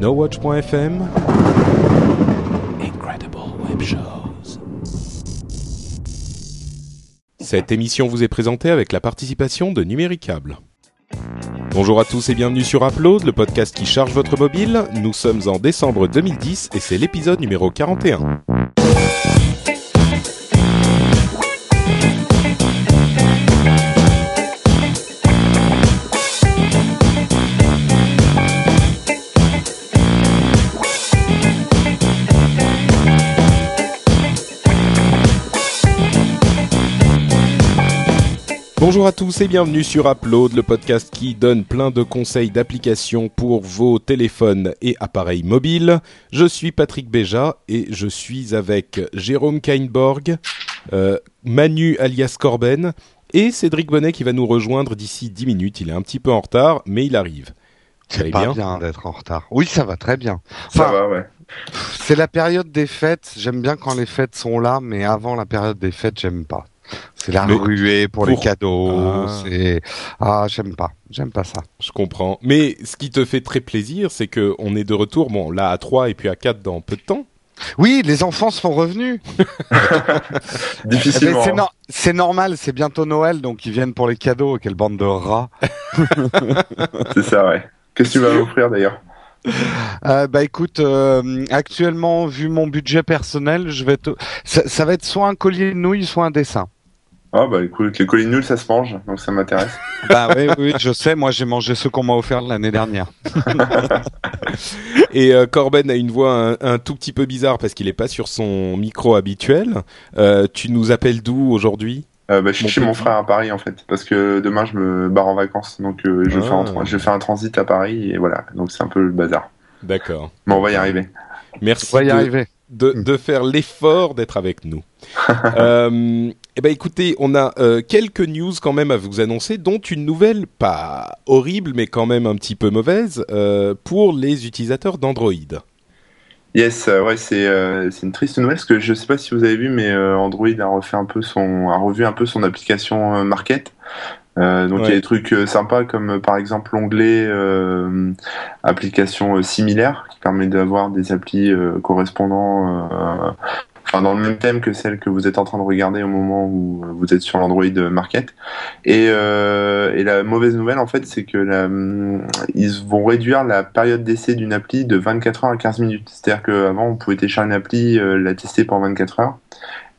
NoWatch.fm Incredible Web Shows. Cette émission vous est présentée avec la participation de Numéricable. Bonjour à tous et bienvenue sur Upload, le podcast qui charge votre mobile. Nous sommes en décembre 2010 et c'est l'épisode numéro 41. Bonjour à tous et bienvenue sur Upload, le podcast qui donne plein de conseils d'applications pour vos téléphones et appareils mobiles. Je suis Patrick Béja et je suis avec Jérôme Kainborg, euh, Manu alias Corben et Cédric Bonnet qui va nous rejoindre d'ici 10 minutes. Il est un petit peu en retard, mais il arrive. C'est pas bien, d'être en retard. Oui, ça va très bien. ça va, ouais. C'est la période des fêtes. J'aime bien quand les fêtes sont là, mais avant la période des fêtes, j'aime pas. C'est la Mais ruée pour, les pour- cadeaux. Ah. C'est ah, j'aime pas, j'aime pas ça. Je comprends. Mais ce qui te fait très plaisir, c'est que on est de retour, bon, là à 3 et puis à 4 dans peu de temps. Oui, les enfants sont revenus. Eh Difficilement. ben, c'est, nor- c'est normal, c'est bientôt Noël, donc ils viennent pour les cadeaux. Quelle bande de rats. C'est ça, ouais. Qu'est-ce que tu vas m'offrir d'ailleurs? Euh, bah écoute, euh, actuellement, vu mon budget personnel, je vais te... ça, ça va être soit un collier de nouilles, soit un dessin. Ah bah écoute, les colis nuls ça se mange, donc ça m'intéresse. Bah oui, oui, je sais. Moi, j'ai mangé ceux qu'on m'a offert l'année dernière. Et euh, Corben a une voix un, un tout petit peu bizarre parce qu'il est pas sur son micro habituel. Euh, tu nous appelles d'où aujourd'hui? Euh, bah, je suis Mon chez mon frère à Paris en fait, parce que demain je me barre en vacances, donc euh, je, Ah. fais un, tra- je fais un transit à Paris et voilà, donc c'est un peu le bazar. D'accord. Mais on va y arriver. Merci On va y de, arriver. de, de faire l'effort d'être avec nous. euh, eh ben écoutez, on a euh, quelques news quand même à vous annoncer, dont une nouvelle pas horrible mais quand même un petit peu mauvaise euh, pour les utilisateurs d'Android. Yes, euh, ouais, c'est une triste nouvelle parce que je sais pas si vous avez vu, mais Android a refait un peu son, a revu un peu son application Market. Euh, donc il y a des trucs euh, sympas comme euh, par exemple l'onglet euh, application euh, similaire qui permet d'avoir des applis correspondant, euh, enfin dans le même thème que celle que vous êtes en train de regarder au moment où euh, vous êtes sur l'Android Market. Et, euh, et la mauvaise nouvelle en fait, c'est que la, hum, ils vont réduire la période d'essai d'une appli de 24 heures à 15 minutes. C'est-à-dire qu'avant on pouvait télécharger une appli, euh, la tester pendant 24 heures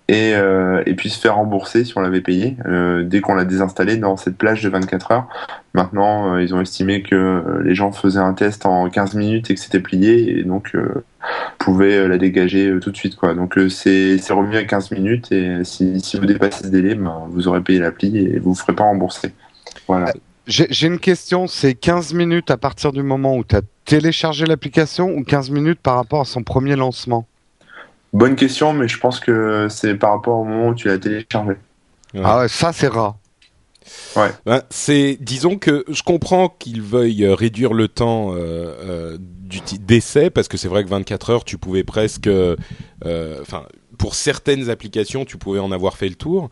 et, euh, et puis se faire rembourser si on l'avait payé euh, dès qu'on l'a désinstallé dans cette plage de 24 heures. Maintenant, euh, ils ont estimé que euh, les gens faisaient un test en 15 minutes et que c'était plié et donc euh, pouvaient euh, la dégager tout de suite. quoi. Donc c'est remis à 15 minutes et si, si vous dépassez ce délai, ben, vous aurez payé l'appli et vous ne ferez pas rembourser. Voilà. J'ai une question, c'est 15 minutes à partir du moment où tu as téléchargé l'application ou 15 minutes par rapport à son premier lancement? Bonne question, mais je pense que c'est par rapport au moment où tu l'as téléchargé. Ouais. Ah ouais, ça c'est rare. Ben, c'est, disons que je comprends qu'ils veuillent euh, réduire le temps euh, euh, d'essai parce que c'est vrai que 24 heures, tu pouvais presque, euh, enfin, pour certaines applications, tu pouvais en avoir fait le tour.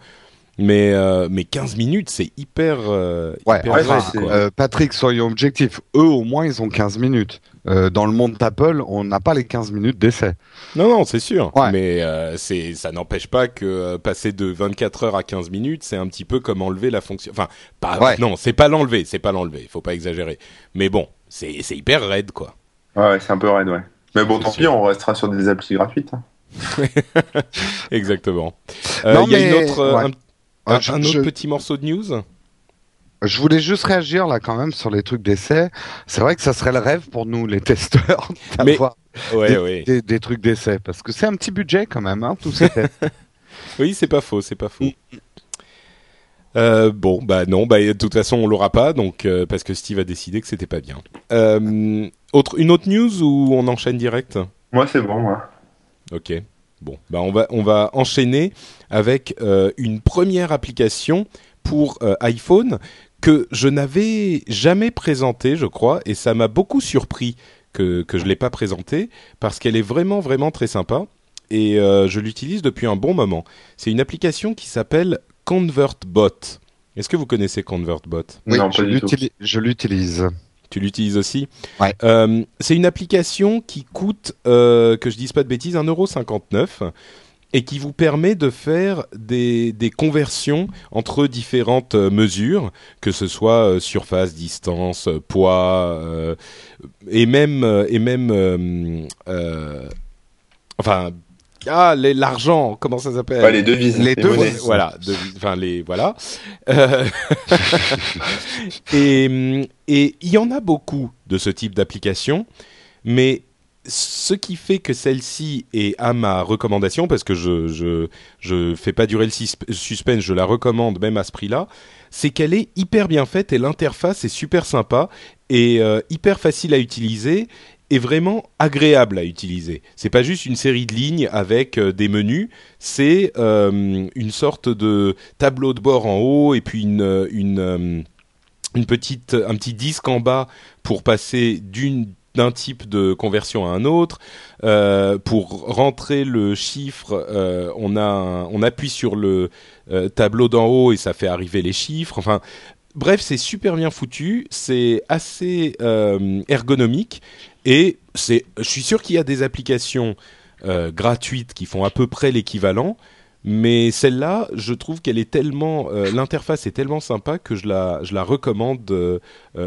Mais euh, mais 15 minutes, c'est hyper, euh, Ouais, hyper ouais, rare, c'est- quoi. Euh, Patrick, soyons objectifs. Eux, au moins, ils ont 15 minutes. Euh, dans le monde d'Apple, on n'a pas les 15 minutes d'essai. Non, non, c'est sûr. Ouais. Mais euh, c'est, ça n'empêche pas que euh, passer de 24 heures à 15 minutes, c'est un petit peu comme enlever la fonction. Enfin, pas. Ouais. Non, c'est pas l'enlever, c'est pas l'enlever. Il faut pas exagérer. Mais bon, c'est, c'est hyper raide, quoi. Ouais, ouais, c'est un peu raide, ouais. Mais bon, tant pis, on restera sur des applis gratuites. hein. Exactement. Euh, Il y a mais- une autre, ouais. un, un autre je- petit morceau de news? Je voulais juste réagir là quand même sur les trucs d'essai. C'est vrai que ça serait le rêve pour nous les testeurs Mais- d'avoir Ouais, des, ouais. des- des trucs d'essai parce que c'est un petit budget quand même, hein, tous ces tests. Oui, c'est pas faux, c'est pas faux. Euh, bon, bah non, bah de toute façon on l'aura pas, donc euh, parce que Steve a décidé que c'était pas bien. Euh, autre, une autre news ou on enchaîne direct? Moi, c'est bon, moi. Ok. Bon, bah on va on va enchaîner avec euh, une première application pour euh, iPhone que je n'avais jamais présentée, je crois, et ça m'a beaucoup surpris que que je l'ai pas présentée parce qu'elle est vraiment vraiment très sympa et euh, je l'utilise depuis un bon moment. C'est une application qui s'appelle ConvertBot. Est-ce que vous connaissez ConvertBot? Oui, non, je l'utilise. Tu l'utilises aussi? Ouais. Euh, c'est une application qui coûte, euh, que je dise pas de bêtises, 1,59€ et qui vous permet de faire des, des conversions entre différentes euh, mesures, que ce soit euh, surface, distance, euh, poids, euh, et même, et même enfin, ah, les- l'argent, comment ça s'appelle? Ouais, les devises. Les devises. monnaies. voilà, enfin les voilà. Euh, et et il y en a beaucoup de ce type d'application, mais ce qui fait que celle-ci est à ma recommandation, parce que je je je fais pas durer le suspense, je la recommande même à ce prix-là, c'est qu'elle est hyper bien faite et l'interface est super sympa et euh, hyper facile à utiliser et vraiment agréable à utiliser. C'est pas juste une série de lignes avec euh, des menus, c'est euh, une sorte de tableau de bord en haut et puis une une une petite un petit disque en bas pour passer d'une d'un type de conversion à un autre. Euh, pour rentrer le chiffre, euh, on a on appuie sur le euh, tableau d'en haut et ça fait arriver les chiffres. Enfin, bref, c'est super bien foutu, c'est assez ergonomique et c'est. Je suis sûr qu'il y a des applications gratuites qui font à peu près l'équivalent. Mais celle-là, je trouve qu'elle est tellement, l'interface est tellement sympa que je la, je la recommande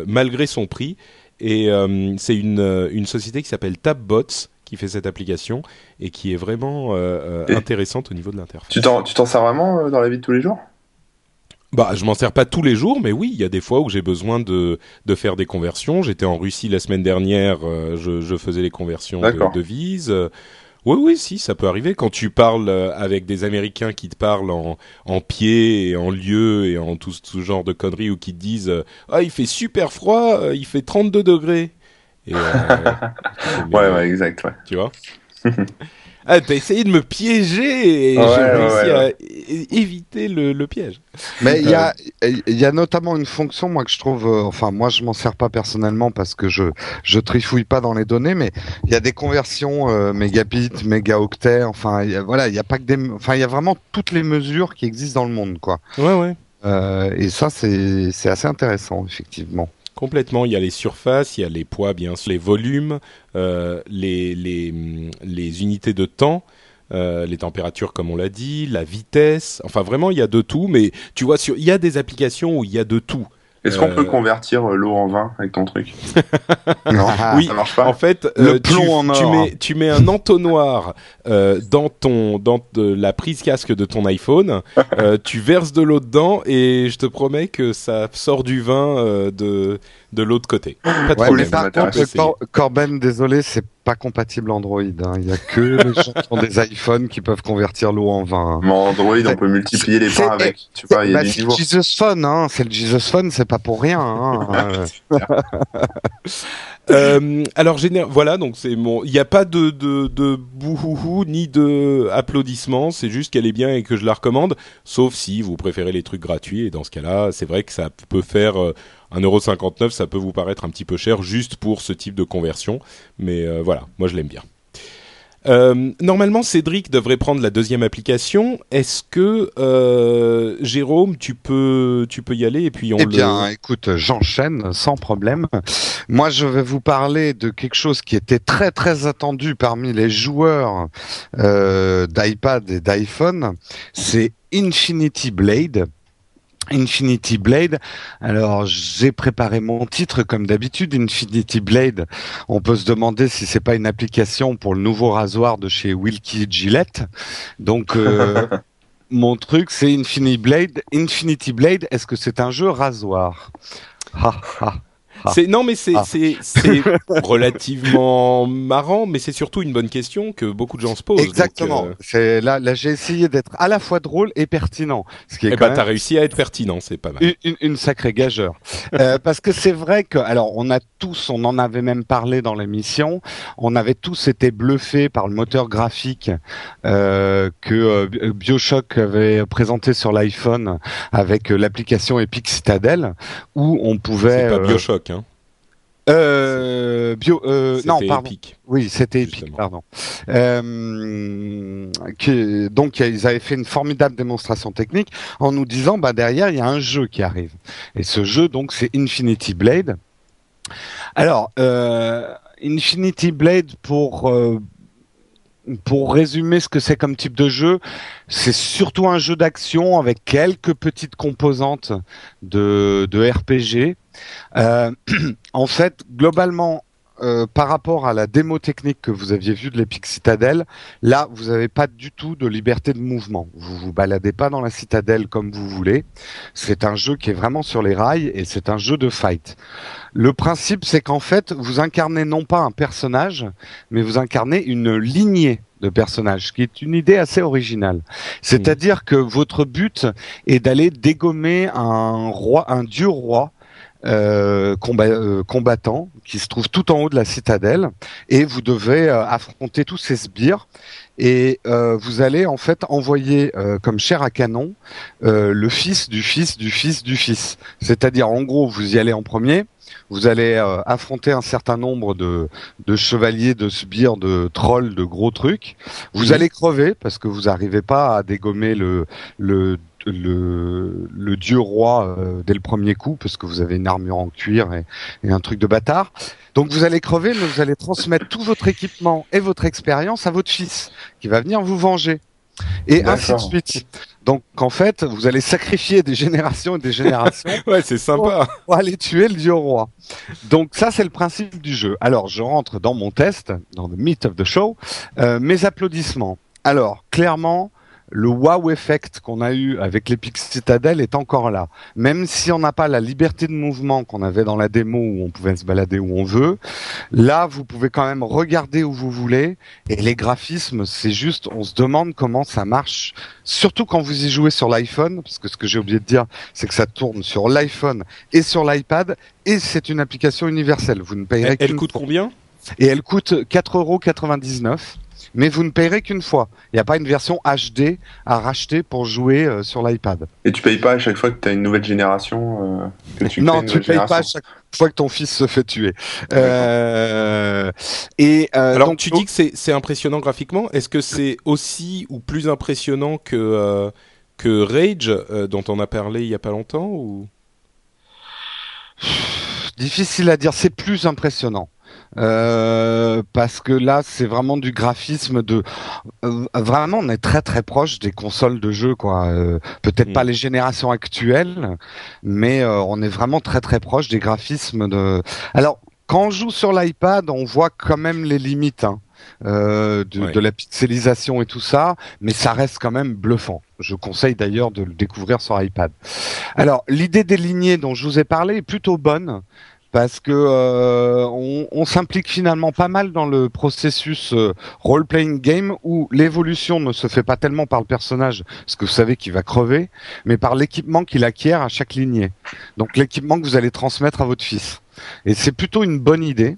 malgré son prix. Et euh, c'est une, euh, une société qui s'appelle Tabbots qui fait cette application et qui est vraiment euh, intéressante au niveau de l'interface. Tu t'en, sers vraiment dans la vie de tous les jours? Bah, je m'en sers pas tous les jours, mais oui, il y a des fois où j'ai besoin de, de faire des conversions. J'étais en Russie la semaine dernière, je, je faisais les conversions de devises. Oui, oui, si, ça peut arriver. Quand tu parles euh, avec des Américains qui te parlent en, en pied et en lieu et en tout ce genre de conneries ou qui te disent euh, Ah, il fait super froid, euh, il fait 32 degrés. Et, euh, Ouais, ouais, exact, ouais. tu vois? Ah, t'as essayé de me piéger et Ouais, j'ai réussi ouais, à éviter le, le piège. Mais il y a, il y a notamment une fonction, moi que je trouve, euh, enfin moi je m'en sers pas personnellement parce que je je trifouille pas dans les données, mais il y a des conversions euh, mégabits, mégaoctets, enfin il y a- voilà, il y a pas que des, enfin il y a vraiment toutes les mesures qui existent dans le monde, quoi. Ouais, ouais. Euh, et ça c'est assez intéressant effectivement. Complètement. Il y a les surfaces, il y a les poids, bien sûr, les volumes, euh, les, les, les unités de temps, euh, les températures, comme on l'a dit, la vitesse. Enfin, vraiment, il y a de tout. Mais tu vois, il y a des applications où il y a de tout. Est-ce qu'on Euh, peut convertir euh, l'eau en vin avec ton truc Non. oui, Ça marche pas en fait, Le euh, tu, plomb en tu or. mets, tu mets un entonnoir euh, dans ton, dans de- la prise casque de ton iPhone. euh, tu verses de l'eau dedans et je te promets que ça sort du vin euh, de de l'autre côté. Pas de Ouais, problème. mais par contre, Cor- Corben, désolé, c'est pas compatible Android. hein. Il y a que les gens qui ont des iPhones qui peuvent convertir l'eau en vin. hein. Mais Android, on peut multiplier les pains avec. Tu vois, il y a Bah, des c'est le niveaux. Jesus Phone, hein. C'est le Jesus Phone, c'est pas pour rien. Hein. Euh, Euh, alors géné- voilà, donc c'est mon. Il n'y a pas de de, de bouhouhou ni de applaudissements. C'est juste qu'elle est bien et que je la recommande. Sauf si vous préférez les trucs gratuits. Et dans ce cas-là, c'est vrai que ça peut faire euh, 1,59€, ça peut vous paraître un petit peu cher juste pour ce type de conversion. Mais euh, voilà, moi je l'aime bien. Euh, normalement, Cédric devrait prendre la deuxième application. Est-ce que euh, Jérôme, tu peux, tu peux y aller et puis on Eh le. bien, écoute, j'enchaîne sans problème. Moi, je vais vous parler de quelque chose qui était très très attendu parmi les joueurs euh, d'iPad et d'iPhone. C'est Infinity Blade. Infinity Blade. Alors, j'ai préparé mon titre comme d'habitude. Infinity Blade. On peut se demander si c'est pas une application pour le nouveau rasoir de chez Wilkie Gillette. Donc, euh, mon truc, c'est Infinity Blade. Infinity Blade, est-ce que c'est un jeu rasoir? Ha, ha. Ah. C'est non mais c'est Ah. c'est c'est relativement marrant, mais c'est surtout une bonne question que beaucoup de gens se posent. Exactement. Euh, C'est là, là, j'ai essayé d'être à la fois drôle et pertinent, ce qui est eh ben même t'as réussi à être pertinent, c'est pas mal. une, une, une sacrée gageure. Euh, parce que c'est vrai que, alors, on a tous, on en avait même parlé dans l'émission, on avait tous été bluffés par le moteur graphique euh, que euh, Bioshock avait présenté sur l'iPhone avec euh, l'application Epic Citadel, où on pouvait. C'est pas Bioshock, hein. euh, bio, euh, non, C'était pardon. épique. Oui, c'était épique, Justement. pardon. Euh, donc ils avaient fait une formidable démonstration technique en nous disant bah derrière il y a un jeu qui arrive. Et ce jeu donc c'est Infinity Blade. Alors, euh, Infinity Blade, pour euh, pour résumer ce que c'est comme type de jeu, c'est surtout un jeu d'action avec quelques petites composantes de, de RPG. Euh, en fait, globalement, euh, par rapport à la démo technique que vous aviez vue de l'Epic Citadel, là, vous n'avez pas du tout de liberté de mouvement. Vous vous baladez pas dans la citadelle comme vous voulez. C'est un jeu qui est vraiment sur les rails et c'est un jeu de fight. Le principe, c'est qu'en fait, vous incarnez non pas un personnage, mais vous incarnez une lignée de personnages, qui est une idée assez originale. C'est-à-dire que votre but est d'aller dégommer un roi, un dieu roi euh, euh, combattant qui se trouve tout en haut de la citadelle et vous devez euh, affronter tous ces sbires et vous allez en fait envoyer comme chair à canon le fils du fils du fils du fils. C'est-à-dire en gros vous y allez en premier, vous allez affronter un certain nombre de, de, chevaliers, de sbires, de trolls, de gros trucs. Vous allez crever parce que vous n'arrivez pas à dégommer le, le le, le dieu roi euh, dès le premier coup parce que vous avez une armure en cuir et, et, un truc de bâtard. Donc vous allez crever, mais vous allez transmettre tout votre équipement et votre expérience à votre fils qui va venir vous venger. Et ainsi de suite. Donc en fait, vous allez sacrifier des générations et des générations. ouais, c'est sympa. Pour, aller tuer le dieu roi. Donc ça, c'est le principe du jeu. Alors je rentre dans mon test, dans le meat of the show. Euh, mes applaudissements. Alors clairement, le wow effect qu'on a eu avec l'Epic Citadel est encore là. Même si on n'a pas la liberté de mouvement qu'on avait dans la démo où on pouvait se balader où on veut, là vous pouvez quand même regarder où vous voulez. Et les graphismes, c'est juste, on se demande comment ça marche, surtout quand vous y jouez sur l'iPhone, parce que ce que j'ai oublié de dire, c'est que ça tourne sur l'iPhone et sur l'iPad et c'est une application universelle. Vous ne payerez Elle, elle coûte combien? Et elle coûte 4,99€ mais vous ne payerez qu'une fois. Il n'y a pas une version HD à racheter pour jouer euh, sur l'iPad. Et tu payes pas à chaque fois que tu as une nouvelle génération euh, tu Non, tu payes pas à chaque fois que ton fils se fait tuer. Euh, et euh, alors tu dis que c'est impressionnant graphiquement. Est-ce que c'est aussi ou plus impressionnant que euh, que Rage dont on a parlé il y a pas longtemps ou? Difficile à dire. C'est plus impressionnant. Euh, parce que là c'est vraiment du graphisme de euh, vraiment on est très très proche des consoles de jeux quoi euh, peut-être pas mm. les générations actuelles mais on est vraiment très très proche des graphismes de alors quand on joue sur l'iPad on voit quand même les limites hein. de, de, la pixelisation et tout ça, mais ça reste quand même bluffant. Je conseille d'ailleurs de le découvrir sur iPad. Alors l'idée des lignées dont je vous ai parlé est plutôt bonne parce que euh, on, s'implique finalement pas mal dans le processus euh, role-playing game où l'évolution ne se fait pas tellement par le personnage, parce que vous savez qu'il va crever, mais par l'équipement qu'il acquiert à chaque lignée. Donc l'équipement que vous allez transmettre à votre fils. Et c'est plutôt une bonne idée.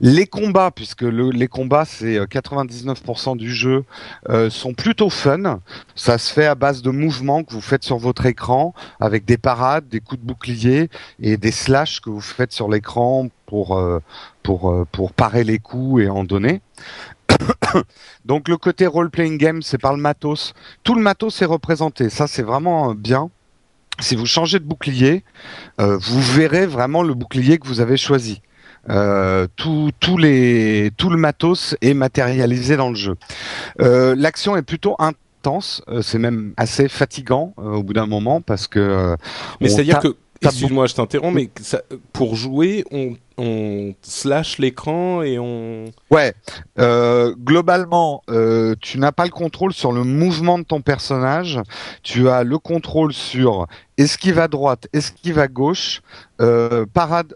Les combats, puisque les combats c'est 99% euh, du jeu, euh, sont plutôt fun. Ça se fait à base de mouvements que vous faites sur votre écran, avec des parades, des coups de bouclier et des slash que vous faites sur l'écran pour euh, pour pour parer les coups et en donner. Donc le côté role-playing game, c'est par le matos. Tout le matos est représenté. Ça, c'est vraiment bien. Si vous changez de bouclier, vous verrez vraiment le bouclier que vous avez choisi. Euh, tout, les, tout le matos est matérialisé dans le jeu. Euh, L'action est plutôt intense, euh, c'est même assez fatigant euh, au bout d'un moment parce que. mais c'est-à-dire que Excuse-moi, je t'interromps, mais ça, pour jouer, on, on slash l'écran et on. Ouais. Euh, globalement, euh, tu n'as pas le contrôle sur le mouvement de ton personnage. Tu as le contrôle sur esquive à droite, esquive à gauche, euh, parade,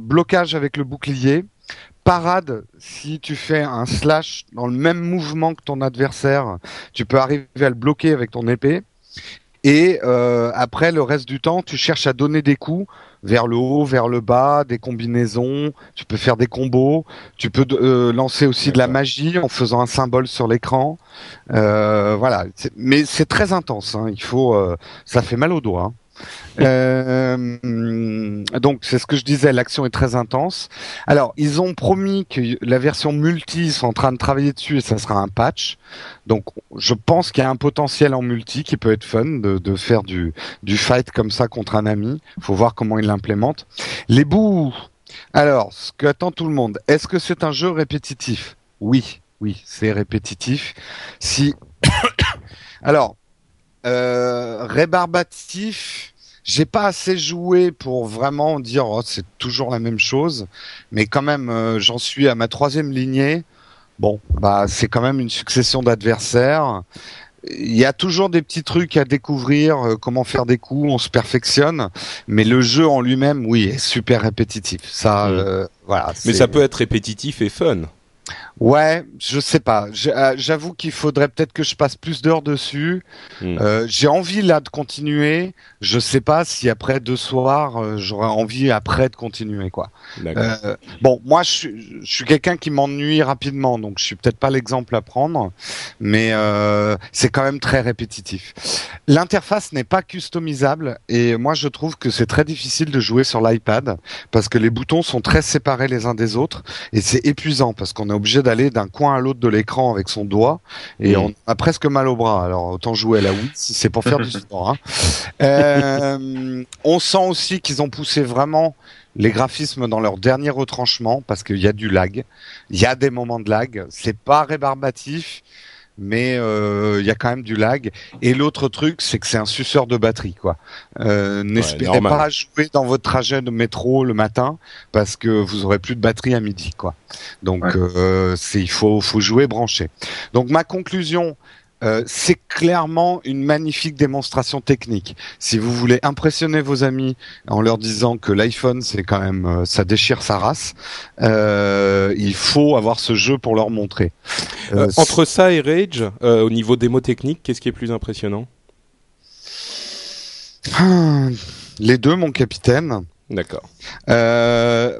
blocage avec le bouclier, parade, si tu fais un slash dans le même mouvement que ton adversaire, tu peux arriver à le bloquer avec ton épée. Et euh, après, le reste du temps, tu cherches à donner des coups vers le haut, vers le bas, des combinaisons. Tu peux faire des combos. Tu peux euh, lancer aussi de la magie en faisant un symbole sur l'écran. Euh, voilà. Mais c'est très intense. Hein. Il faut. Euh, ça fait mal aux doigts. Hein. Euh, donc c'est ce que je disais, l'action est très intense. Alors ils ont promis que la version multi, sont en train de travailler dessus et ça sera un patch. Donc je pense qu'il y a un potentiel en multi qui peut être fun de, faire du, fight comme ça contre un ami. Faut voir comment ils l'implémentent. Les bouts Alors, ce qu'attend tout le monde, est-ce que c'est un jeu répétitif? Oui, oui, c'est répétitif. Si, alors, euh, rébarbatif, j'ai pas assez joué pour vraiment dire oh, c'est toujours la même chose, mais quand même, euh, j'en suis à ma troisième lignée. Bon, bah c'est quand même une succession d'adversaires. Il y a toujours des petits trucs à découvrir, euh, comment faire des coups, on se perfectionne, mais le jeu en lui-même, oui, est super répétitif. Ça, Mm. euh, voilà. Mais ça peut être répétitif et fun. Ouais, je sais pas. Euh, J'avoue qu'il faudrait peut-être que je passe plus d'heures dessus. Mm. Euh, J'ai envie là de continuer. Je sais pas si après deux soirs, euh, j'aurais envie après de continuer quoi. Euh, bon, moi je suis, je suis quelqu'un qui m'ennuie rapidement, donc je suis peut-être pas l'exemple à prendre, mais c'est quand même très répétitif. L'interface n'est pas customisable et moi je trouve que c'est très difficile de jouer sur l'iPad parce que les boutons sont très séparés les uns des autres et c'est épuisant parce qu'on est obligé d'aller d'un coin à l'autre de l'écran avec son doigt et Mm. on a presque mal au bras. Alors autant jouer à la Wii si c'est pour faire du sport. Hein. Euh, on sent aussi qu'ils ont poussé vraiment les graphismes dans leur dernier retranchement parce qu'il y a du lag, il y a des moments de lag, c'est pas rébarbatif, mais euh, il y a quand même du lag. Et l'autre truc, c'est que c'est un suceur de batterie, quoi. Euh, N'espérez pas jouer dans votre trajet de métro le matin parce que vous aurez plus de batterie à midi, quoi. Donc Ouais. euh, c'est il faut faut jouer branché. Donc ma conclusion. Euh, c'est clairement une magnifique démonstration technique. Si vous voulez impressionner vos amis en leur disant que l'iPhone c'est quand même euh, ça déchire sa race, euh, il faut avoir ce jeu pour leur montrer. Euh, Euh, entre ça et Rage, euh, au niveau démo technique, qu'est-ce qui est plus impressionnant? Ah, Les deux, mon capitaine. D'accord. Euh,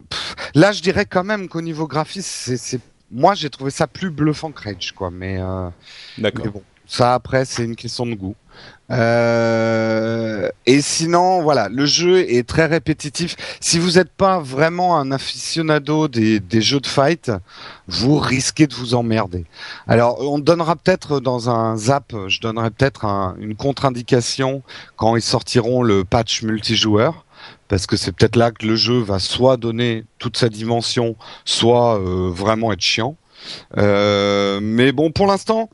là, je dirais quand même qu'au niveau graphisme, c'est, moi, j'ai trouvé ça plus bluffant que Rage, quoi. Mais, euh, D'accord. bon, ça après, c'est une question de goût. Euh, et sinon, voilà, le jeu est très répétitif. Si vous n'êtes pas vraiment un aficionado des, des jeux de fight, vous risquez de vous emmerder. Alors, on donnera peut-être dans un zap, je donnerai peut-être un- une contre-indication quand ils sortiront le patch multijoueur, parce que c'est peut-être là que le jeu va soit donner toute sa dimension, soit euh, vraiment être chiant. Euh, mais bon, pour l'instant,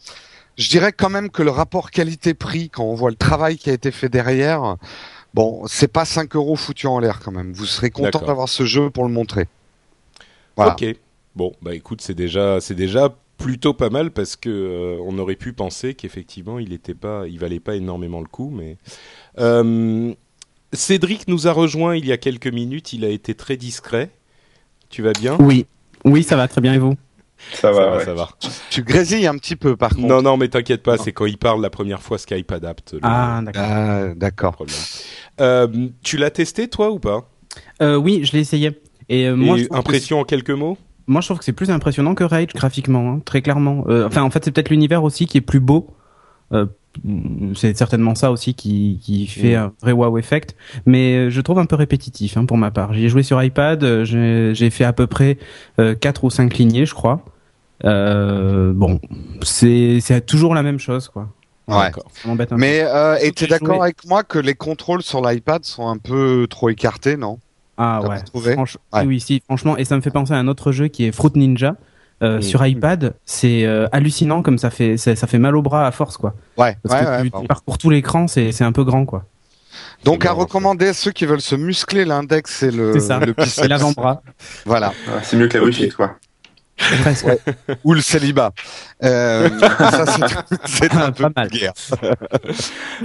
je dirais quand même que le rapport qualité-prix, quand on voit le travail qui a été fait derrière, bon, c'est pas 5 euros foutus en l'air quand même. Vous serez content d'avoir ce jeu pour le montrer. Voilà. Ok. Bon, bah écoute, c'est déjà, c'est déjà plutôt pas mal parce que euh, on aurait pu penser qu'effectivement il était pas, il valait pas énormément le coup, mais Euh, Cédric nous a rejoint il y a quelques minutes. Il a été très discret. Tu vas bien? Oui, oui, ça va très bien et vous? Ça va, ouais. ça va. Tu grésilles un petit peu par contre. Non, non, mais t'inquiète pas, c'est quand il parle la première fois Skype adapte. le Ah, d'accord. Ah. Euh, tu l'as testé toi ou pas? Euh, oui, je l'ai essayé. Et euh, moi, Et je trouve que impression en quelques mots? Moi, je trouve que c'est plus impressionnant que Rage graphiquement, hein, très clairement. Euh, enfin, en fait, c'est peut-être l'univers aussi qui est plus beau. C'est certainement ça aussi qui, qui fait Mm. un vrai wow effect. Mais euh, je trouve un peu répétitif hein, pour ma part. J'y ai joué sur iPad, euh, j'ai fait à peu près euh, 4 ou 5 lignées, je crois. Euh, bon, c'est toujours la même chose, quoi. Ouais. Mais euh, et t'es d'accord avec moi que les contrôles sur l'iPad sont un peu trop écartés, non? Ah ouais. Franch- Ouais. Oui, si, franchement, et ça me fait penser à un autre jeu qui est Fruit Ninja. Euh, Mm. Sur iPad, c'est euh, hallucinant comme ça fait ça, ça fait mal au bras à force quoi. Ouais, Parce ouais, que ouais, tu, parcours tout l'écran, c'est c'est un peu grand quoi. Donc à recommander à ceux qui veulent se muscler l'index et le, l'avant-bras. Voilà. C'est mieux que la bullshit, quoi. Presque. Ou le célibat. Euh, ça, c'est- un peu Pas mal. guerre.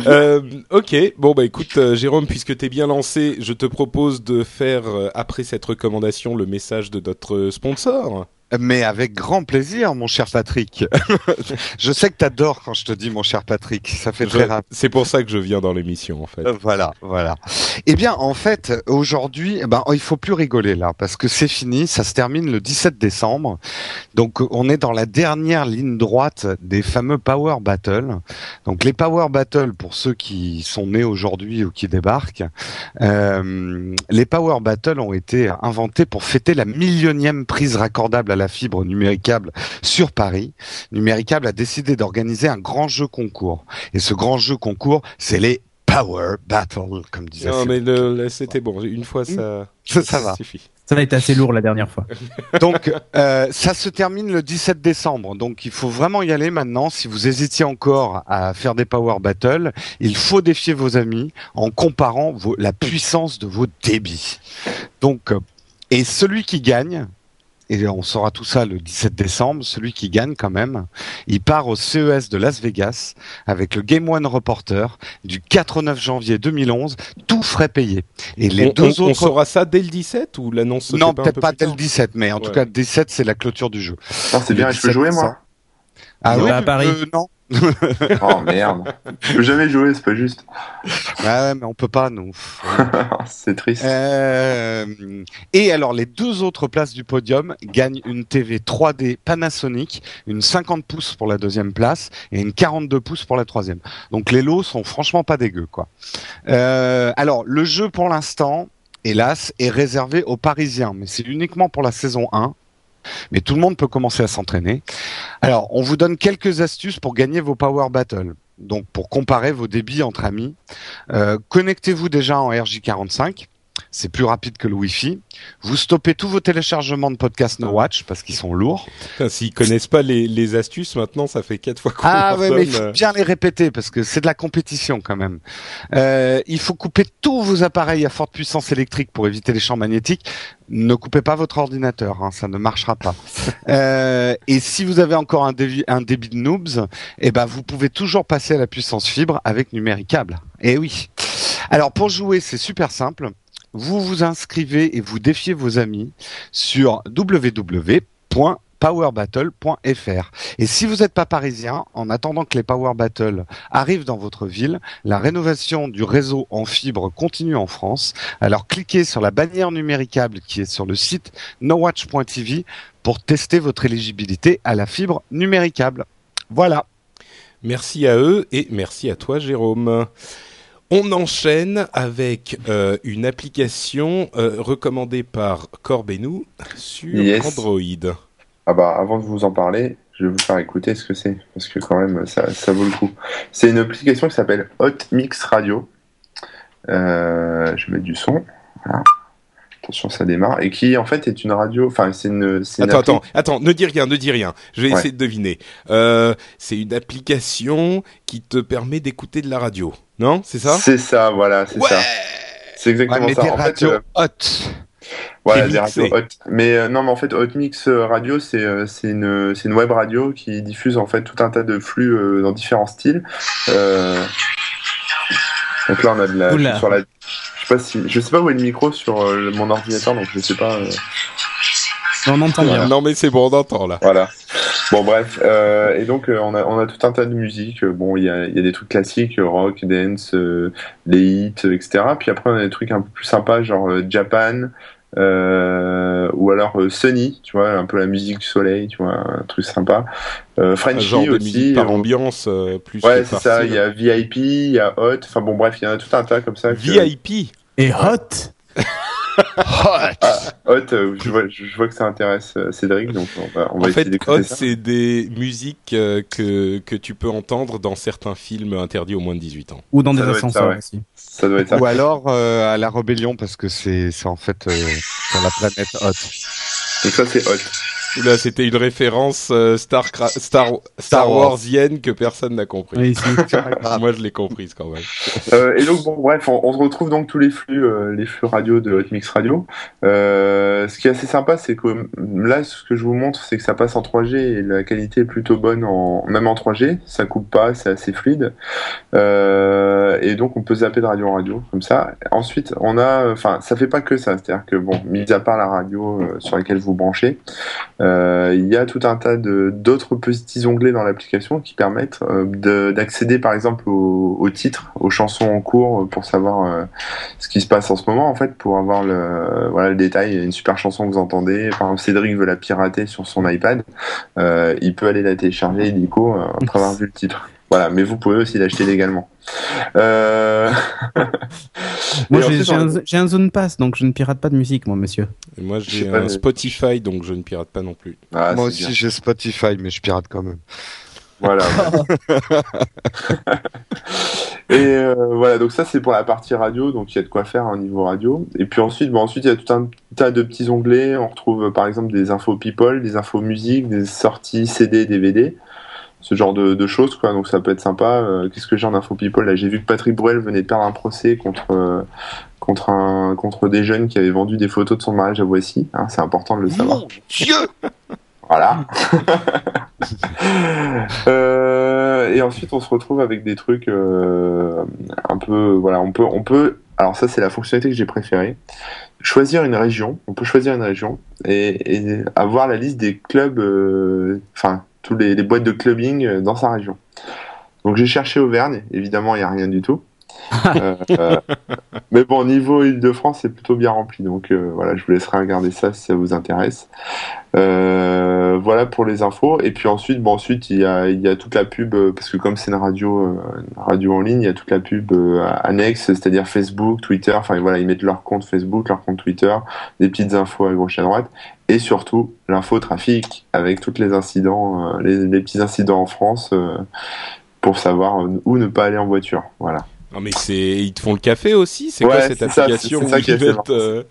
Euh, ok, bon bah écoute Jérôme, puisque t'es bien lancé, je te propose de faire après cette recommandation le message de notre sponsor. Mais avec grand plaisir, mon cher Patrick. je sais que t'adores quand je te dis mon cher Patrick. Ça fait très rare. C'est pour ça que je viens dans l'émission en fait. Voilà, voilà. Eh bien, en fait, aujourd'hui, eh ben, il faut plus rigoler là, parce que c'est fini. Ça se termine le 17 décembre. Donc, on est dans la dernière ligne droite des fameux Power Battle. Donc, les Power Battle, pour ceux qui sont nés aujourd'hui ou qui débarquent, euh, les Power Battle ont été inventés pour fêter la millionième prise raccordable à la fibre numéricable sur Paris. Numéricable a décidé d'organiser un grand jeu concours. Et ce grand jeu concours, c'est les Power Battle, comme disait Non mais le- le- c'était bon, une fois ça, Ça, ça va. suffit. Ça a été assez lourd la dernière fois. Donc, euh, ça se termine le 17 décembre. Donc, il faut vraiment y aller maintenant. Si vous hésitiez encore à faire des Power Battle, il faut défier vos amis en comparant vos, la puissance de vos débits. Donc, euh, et celui qui gagne, et on saura tout ça le 17 décembre, celui qui gagne quand même, il part au CES de Las Vegas avec le Game One Reporter du 4 au 9 janvier 2011, tout frais payé. Et les on, deux on- on autres... saura ça dès le 17 ou l'annonce non, fait pas un peut-être peu pas dès le tard 17, mais en tout Ouais. cas, le 17, c'est la clôture du jeu. Non, c'est bien, je peux jouer, moi 17, Ah oui, à tu Paris. peux- non. Oh merde. Je peux jamais jouer, c'est pas juste. Ah ouais, mais on peut pas, nous. c'est triste. Euh, et alors, les deux autres places du podium gagnent une TV 3D Panasonic, une 50 pouces pour la deuxième place et une 42 pouces pour la troisième. Donc les lots sont franchement pas dégueux, quoi. Euh, alors, le jeu pour l'instant, hélas, est réservé aux Parisiens, mais c'est uniquement pour la saison 1. Mais tout le monde peut commencer à s'entraîner. Alors, on vous donne quelques astuces pour gagner vos Power Battle. Donc, pour comparer vos débits entre amis, euh, connectez-vous déjà en RJ45. C'est plus rapide que le Wi-Fi. Vous stoppez tous vos téléchargements de podcasts No Watch parce qu'ils sont lourds. S'ils connaissent pas les, les astuces, maintenant, ça fait quatre fois qu'on Ah ouais, mais il faut euh, bien les répéter parce que c'est de la compétition quand même. Euh, il faut couper tous vos appareils à forte puissance électrique pour éviter les champs magnétiques. Ne coupez pas votre ordinateur, hein, ça ne marchera pas. Euh, et si vous avez encore un débit, un débit de noobs, eh ben vous pouvez toujours passer à la puissance fibre avec numéricable. Eh oui. Alors pour jouer, c'est super simple. Vous vous inscrivez et vous défiez vos amis sur www.powerbattle.fr. Et si vous n'êtes pas parisien, en attendant que les Power Battle arrivent dans votre ville, la rénovation du réseau en fibre continue en France. Alors cliquez sur la bannière numéricable qui est sur le site nowatch.tv pour tester votre éligibilité à la fibre numéricable. Voilà. Merci à eux et merci à toi, Jérôme. On enchaîne avec euh, une application euh, recommandée par Corbenou sur Yes. Android. Ah bah, avant de vous en parler, je vais vous faire écouter ce que c'est, parce que quand même, ça, ça vaut le coup. C'est une application qui s'appelle Hot Mix Radio. Euh, je vais mettre du son. Voilà. Attention, ça démarre. Et qui, en fait, est une radio... Enfin, c'est une... c'est Attends, attends, attends, ne dis rien, ne dis rien. Je vais Ouais. essayer de deviner. Euh, c'est une application qui te permet d'écouter de la radio, non? C'est ça? C'est ça, voilà, c'est Ouais ça. C'est exactement Ouais, mais ça. des En fait, radios euh, hot. Voilà, des radios hot. Mais euh, non, mais en fait, Hot Mix euh, Radio, c'est euh, c'est une, c'est une web radio qui diffuse en fait tout un tas de flux euh, dans différents styles. Euh, Donc là, on a de la Oula. sur la. Je sais pas si, je sais pas où est le micro sur euh, mon ordinateur, donc je sais pas. euh, On entend bien. Non mais c'est bon, on entend là. Voilà. Bon bref, euh, et donc euh, on a on a tout un tas de musique. Euh, Bon, il y a il y a des trucs classiques, euh, rock, dance, euh, les hits, euh, etc. Puis après on a des trucs un peu plus sympas, genre euh, Japan. Euh, ou alors euh, Sunny, tu vois, un peu la musique du soleil, tu vois, un truc sympa. Euh, Frenchy genre de aussi. par euh, ambiance euh, plus ouais, c'est ça. Il y a VIP, il y a Hot. Enfin bon, bref, il y en a tout un tas comme ça. que- VIP. Et hot? Hot, euh, je vois, je vois que ça intéresse euh, Cédric, donc on va, on va En essayer fait, Hot, c'est des musiques euh, que, que tu peux entendre dans certains films interdits aux moins de 18 ans. Ou dans Ça des ascenseurs ouais. aussi. Ça doit être ça. Ou alors euh, à la rébellion parce que c'est c'est en fait euh, sur la planète hot. Donc ça c'est Hot. Là, c'était une référence euh, Star, Star, Star Wars. Warsienne que personne n'a compris. Oui, si. Moi, je l'ai comprise quand même. Euh, et donc bon bref, on, on se retrouve donc tous les flux, euh, les flux radio de Hot Mix Radio. Euh, ce qui est assez sympa, c'est que euh, là, ce que je vous montre, c'est que ça passe en 3G et la qualité est plutôt bonne, en, même en 3G. Ça coupe pas, c'est assez fluide. Euh, et donc on peut zapper de radio en radio comme ça. Ensuite, on a, enfin, ça fait pas que ça, c'est-à-dire que bon, mis à part la radio euh, sur laquelle vous branchez, euh, il y a tout un tas de d'autres petits onglets dans l'application qui permettent euh, de- d'accéder par exemple aux, aux titres, aux chansons en cours euh, pour savoir euh, ce qui se passe en ce moment en fait, pour avoir le voilà le détail. Il y a une super chanson que vous entendez. Par exemple, Cédric veut la pirater sur son iPad. Euh, il peut aller la télécharger illico euh, après avoir vu le titre. Voilà, mais vous pouvez aussi l'acheter légalement. Euh... Moi, j'ai un, zone pass, donc je ne pirate pas de musique, moi, monsieur. Et moi, j'ai pas, un Spotify, donc je ne pirate pas non plus. Ah, Moi aussi j'ai Spotify mais je pirate quand même. Voilà. et euh, voilà, donc ça c'est pour la partie radio, donc il y a de quoi faire au niveau radio. Et puis ensuite, bon, ensuite il y a tout un tas de petits onglets. On retrouve par exemple des infos people, des infos musique, des sorties CD, DVD, ce genre de, de choses quoi. Donc ça peut être sympa. Euh, Qu'est-ce que j'ai en info people là? J'ai vu que Patrick Bruel venait de perdre un procès contre euh, contre un contre des jeunes qui avaient vendu des photos de son mariage à Voici. Hein, c'est important de le savoir. Mon Dieu Voilà. Euh, et ensuite, on se retrouve avec des trucs un peu, voilà, on peut, on peut. Alors ça, c'est la fonctionnalité que j'ai préférée. Choisir une région. On peut choisir une région et, et avoir la liste des clubs, enfin, tous les, les boîtes de clubbing euh, dans sa région. Donc j'ai cherché Auvergne. Évidemment, il y a rien du tout. Euh, euh, mais bon, niveau Île-de-France, c'est plutôt bien rempli. Donc euh, voilà, je vous laisserai regarder ça si ça vous intéresse. Voilà pour les infos. Et puis ensuite, bon, ensuite il y a, toute la pub parce que comme c'est une radio, une radio en ligne, il y a toute la pub annexe, c'est-à-dire Facebook, Twitter. Enfin voilà, ils mettent leur compte Facebook, leur compte Twitter, des petites infos à gauche à droite, et surtout l'info trafic avec tous les incidents, les, petits incidents en France. pour savoir où ne pas aller en voiture, voilà. Non mais c'est ils te font le café aussi, c'est Ouais, quoi cette ça, application ça qui est euh,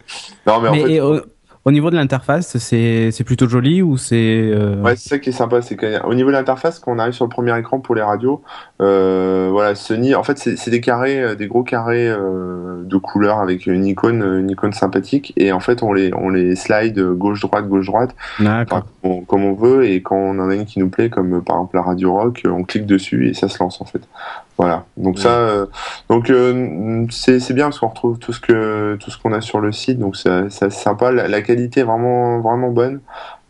Non mais, en Mais fait, et au, au niveau de l'interface, c'est c'est plutôt joli ou c'est euh, Ouais, c'est ça qui est sympa, c'est qu'au niveau de l'interface, quand on arrive sur le premier écran pour les radios, euh, voilà, Sony, en fait, c'est c'est des carrés, euh, des gros carrés euh, de couleurs avec une icône, une icône sympathique, et en fait, on les, on les slide gauche droite gauche droite, comme, on, comme on veut, et quand on en a une qui nous plaît, comme par exemple la radio rock, on clique dessus et ça se lance en fait. Voilà. Donc ça, euh, donc euh, c'est bien parce qu'on retrouve tout ce que tout ce qu'on a sur le site, donc c'est sympa. La, la qualité est vraiment vraiment bonne.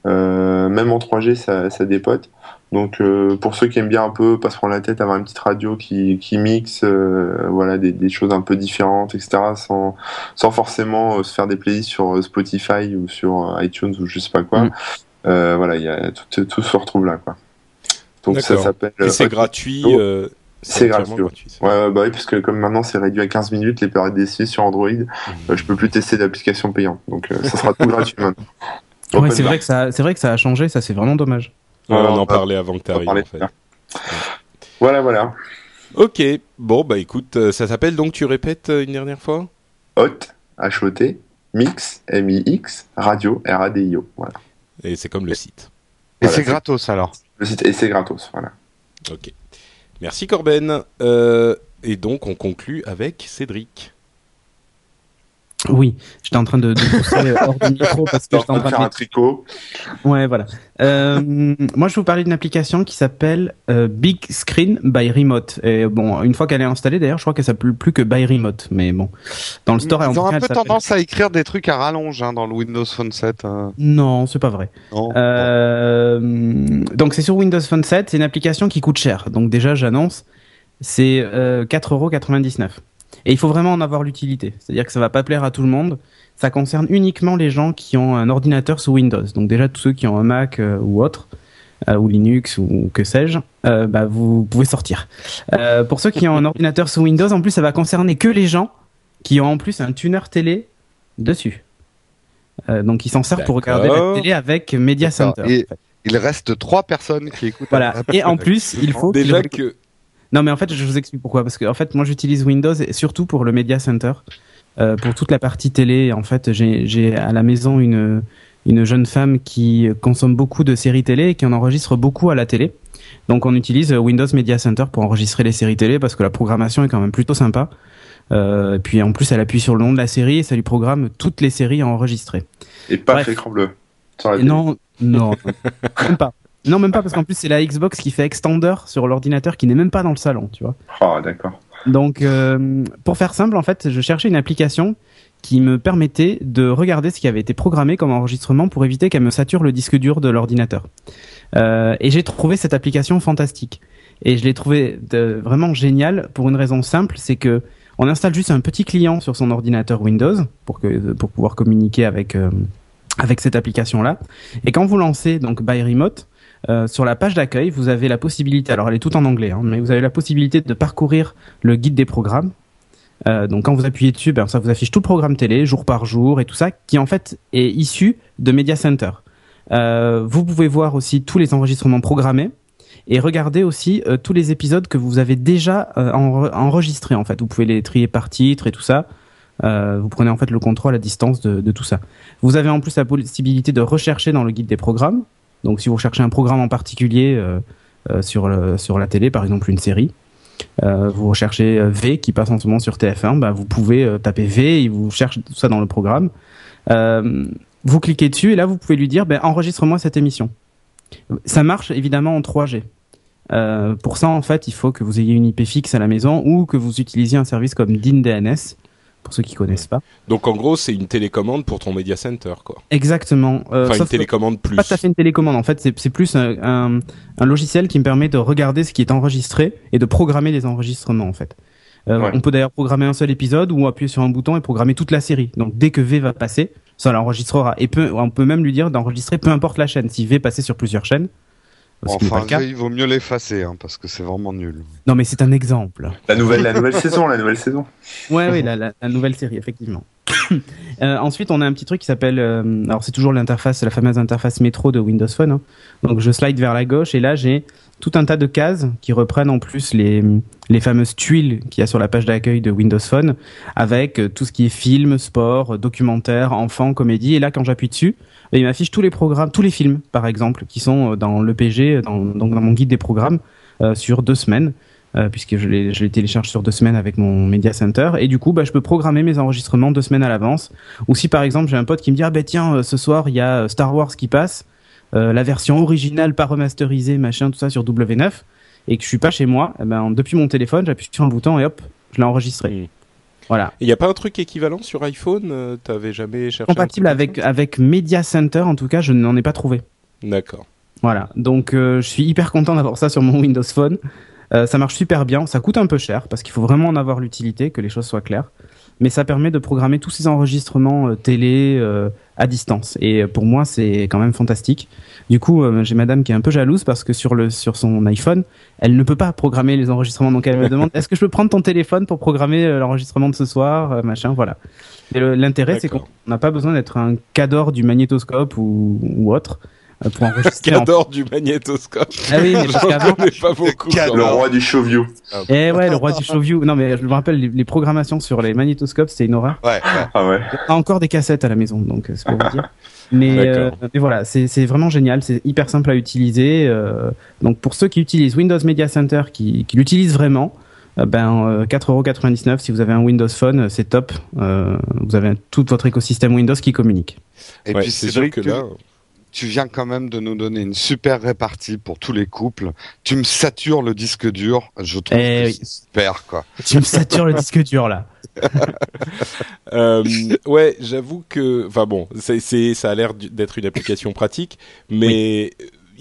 Euh, même en 3G, ça, ça dépote. Donc euh, pour ceux qui aiment bien un peu pas se prendre la tête, avoir une petite radio qui, qui mixe, voilà des, des choses un peu différentes, etc. Sans sans forcément se faire des playlists sur Spotify ou sur iTunes ou je sais pas quoi. Mm. Voilà, il y a tout, tout se retrouve là quoi. Donc ça s'appelle. et c'est gratuit. Oh. euh, C'est gratuit. Ouais, ouais, bah oui, parce que comme maintenant c'est réduit à 15 minutes les périodes d'essai sur Android, euh, je peux plus tester d'application payante. Donc euh, ça sera tout gratuit maintenant. Ouais, c'est vrai que ça, c'est vrai que ça a changé. Ça, c'est vraiment dommage. Ouais, on en parlait avant que tu arrives en fait. Voilà, voilà. Ok, bon bah écoute, euh, ça s'appelle donc tu répètes une dernière fois? Hot, H-O-T, Mix, M-I-X, Radio, R-A-D-I-O. Voilà. Et c'est comme le site. Et Voilà, c'est- gratos alors. Le site, et c'est gratos, voilà. Ok. Merci Corben. Euh, et donc on conclut avec Cédric. Oui, j'étais en train de, de pousser hors du micro parce que en j'étais en train de faire un tricot. Ouais, voilà. Euh, moi, je vais vous parler d'une application qui s'appelle euh, Big Screen by Remote. Et bon, une fois qu'elle est installée, d'ailleurs, je crois qu'elle s'appelle plus que by Remote. Mais bon, dans le store, en Ils tout ont cas, un peu tendance à écrire des trucs à rallonge hein, dans le Windows Phone 7. euh, Non, c'est pas vrai. non. Euh, donc, c'est sur Windows Phone 7. C'est une application qui coûte cher. Donc, déjà, j'annonce, c'est euh, 4,99€. Et il faut vraiment en avoir l'utilité. C'est-à-dire que ça va pas plaire à tout le monde. Ça concerne uniquement les gens qui ont un ordinateur sous Windows. Donc déjà tous ceux qui ont un Mac euh, ou autre, euh, ou Linux ou que sais-je, euh, bah, vous pouvez sortir. Pour ceux qui ont un ordinateur sous Windows, en plus ça va concerner que les gens qui ont en plus un tuner télé dessus. Donc ils s'en servent pour regarder la télé avec Media. Center. Et- Il reste trois personnes qui écoutent. Voilà. Et en plus, il faut Déjà que non, mais en fait, je vous explique pourquoi. Parce que en fait, moi, j'utilise Windows et surtout pour le Media Center, euh, pour toute la partie télé. En fait, j'ai j'ai à la maison une une jeune femme qui consomme beaucoup de séries télé et qui en enregistre beaucoup à la télé. Donc, on utilise Windows Media Center pour enregistrer les séries télé parce que la programmation est quand même plutôt sympa. Euh, et puis en plus, elle appuie sur le nom de la série et ça lui programme toutes les séries à enregistrer. Et pas l'écran bleu. Non, non, même pas. Non, même pas parce qu'en plus c'est la Xbox qui fait extender sur l'ordinateur qui n'est même pas dans le salon, tu vois. Ah, d'accord. Donc, euh, pour faire simple, en fait, je cherchais une application qui me permettait de regarder ce qui avait été programmé comme enregistrement pour éviter qu'elle me sature le disque dur de l'ordinateur. Euh, et j'ai trouvé cette application fantastique. Et je l'ai trouvé de- vraiment géniale pour une raison simple, c'est que on installe juste un petit client sur son ordinateur Windows pour que pour pouvoir communiquer avec euh, avec cette application là. Et quand vous lancez donc by remote, euh, sur la page d'accueil, vous avez la possibilité, alors elle est toute en anglais, hein, mais vous avez la possibilité de parcourir le guide des programmes. Euh, donc quand vous appuyez dessus, ben, ça vous affiche tout le programme télé, jour par jour et tout ça, qui en fait est issu de Media Center. Euh, vous pouvez voir aussi tous les enregistrements programmés. et regardez aussi tous les épisodes que vous avez déjà enregistrés en fait. Vous pouvez les trier par titre et tout ça. Vous prenez en fait le contrôle à distance de, tout ça. Vous avez en plus la possibilité de rechercher dans le guide des programmes. Donc si vous recherchez un programme en particulier sur, le, sur la télé, par exemple une série, vous recherchez V qui passe en ce moment sur TF1, bah, vous pouvez taper V et vous cherchez tout ça dans le programme. vous cliquez dessus et là vous pouvez lui dire ben, enregistre-moi cette émission. Ça marche évidemment en 3G. Euh, pour ça, en fait, il faut que vous ayez une IP fixe à la maison ou que vous utilisiez un service comme DNS, pour ceux qui connaissent pas. Donc en gros, c'est une télécommande pour ton media center, quoi. Exactement. Euh, enfin, une télécommande plus. Pas tout à fait une télécommande. En fait, c'est plus un, un, logiciel qui me permet de regarder ce qui est enregistré et de programmer les enregistrements, en fait. Euh, On peut d'ailleurs programmer un seul épisode ou appuyer sur un bouton et programmer toute la série. Donc dès que V va passer, ça l'enregistrera. Et peut, on peut même lui dire d'enregistrer peu importe la chaîne. Si V passer sur plusieurs chaînes. Enfin, il vaut mieux l'effacer hein, parce que c'est vraiment nul. Non, mais c'est un exemple. La nouvelle, la nouvelle saison, la nouvelle saison. Ouais, oui, la, la, nouvelle série, effectivement. euh, ensuite, on a un petit truc qui s'appelle. Euh, alors, c'est toujours l'interface, la fameuse interface métro de Windows Phone. Hein. Donc, je slide vers la gauche et là, j'ai tout un tas de cases qui reprennent en plus les, les fameuses tuiles qu'il y a sur la page d'accueil de Windows Phone avec euh, tout ce qui est film, sport, documentaire, enfant, comédie. Et là, quand j'appuie dessus, bah, il m'affiche tous les programmes, tous les films, par exemple, qui sont euh, dans l'EPG, dans, dans mon guide des programmes, euh, sur deux semaines. puisque je les, je les télécharge sur deux semaines avec mon Media Center et du coup bah, je peux programmer mes enregistrements deux semaines à l'avance ou si par exemple j'ai un pote qui me dit ah ben tiens ce soir il y a Star Wars qui passe euh, la version originale pas remasterisée, machin, tout ça sur W9, et que je suis pas chez moi, eh ben, depuis mon téléphone, j'appuie sur un bouton et hop, je l'ai enregistré. Voilà. Il n'y a pas un truc équivalent sur iPhone euh, T'avais jamais cherché Compatible avec avec Media Center, en tout cas, je n'en ai pas trouvé. D'accord. Voilà. Donc, euh, je suis hyper content d'avoir ça sur mon Windows Phone. ça marche super bien. Ça coûte un peu cher parce qu'il faut vraiment en avoir l'utilité, que les choses soient claires. Mais ça permet de programmer tous ces enregistrements télé, à distance. Et pour moi, c'est quand même fantastique. Du coup, euh, j'ai madame qui est un peu jalouse parce que sur le sur son iPhone, elle ne peut pas programmer les enregistrements. Donc elle me demande est-ce que je peux prendre ton téléphone pour programmer euh, l'enregistrement de ce soir, euh, machin, voilà. L'intérêt, c'est qu'on n'a pas besoin d'être un cador du magnétoscope ou, ou autre pour enregistrer. Cador du magnétoscope. Ah oui, mais parce qu'avant. pas beaucoup. Le roi du showview. Eh ouais, le roi du showview. Non, mais je me rappelle, les, programmations sur les magnétoscopes, c'était une horreur. Ouais. Ah ouais. On a encore des cassettes à la maison, donc c'est pour vous dire. Mais, euh, mais voilà, c'est vraiment génial, c'est hyper simple à utiliser. Euh, donc pour ceux qui utilisent Windows Media Center, qui, qui l'utilisent vraiment, euh, ben 4,99€ si vous avez un Windows Phone, c'est top. vous avez tout votre écosystème Windows qui communique. Et puis c'est vrai que là tu viens quand même de nous donner une super répartie pour tous les couples. Tu me satures le disque dur, je trouve eh super quoi. Tu me satures le disque dur là. euh, ouais, j'avoue que, enfin bon, c'est, ça a l'air d'être une application pratique, mais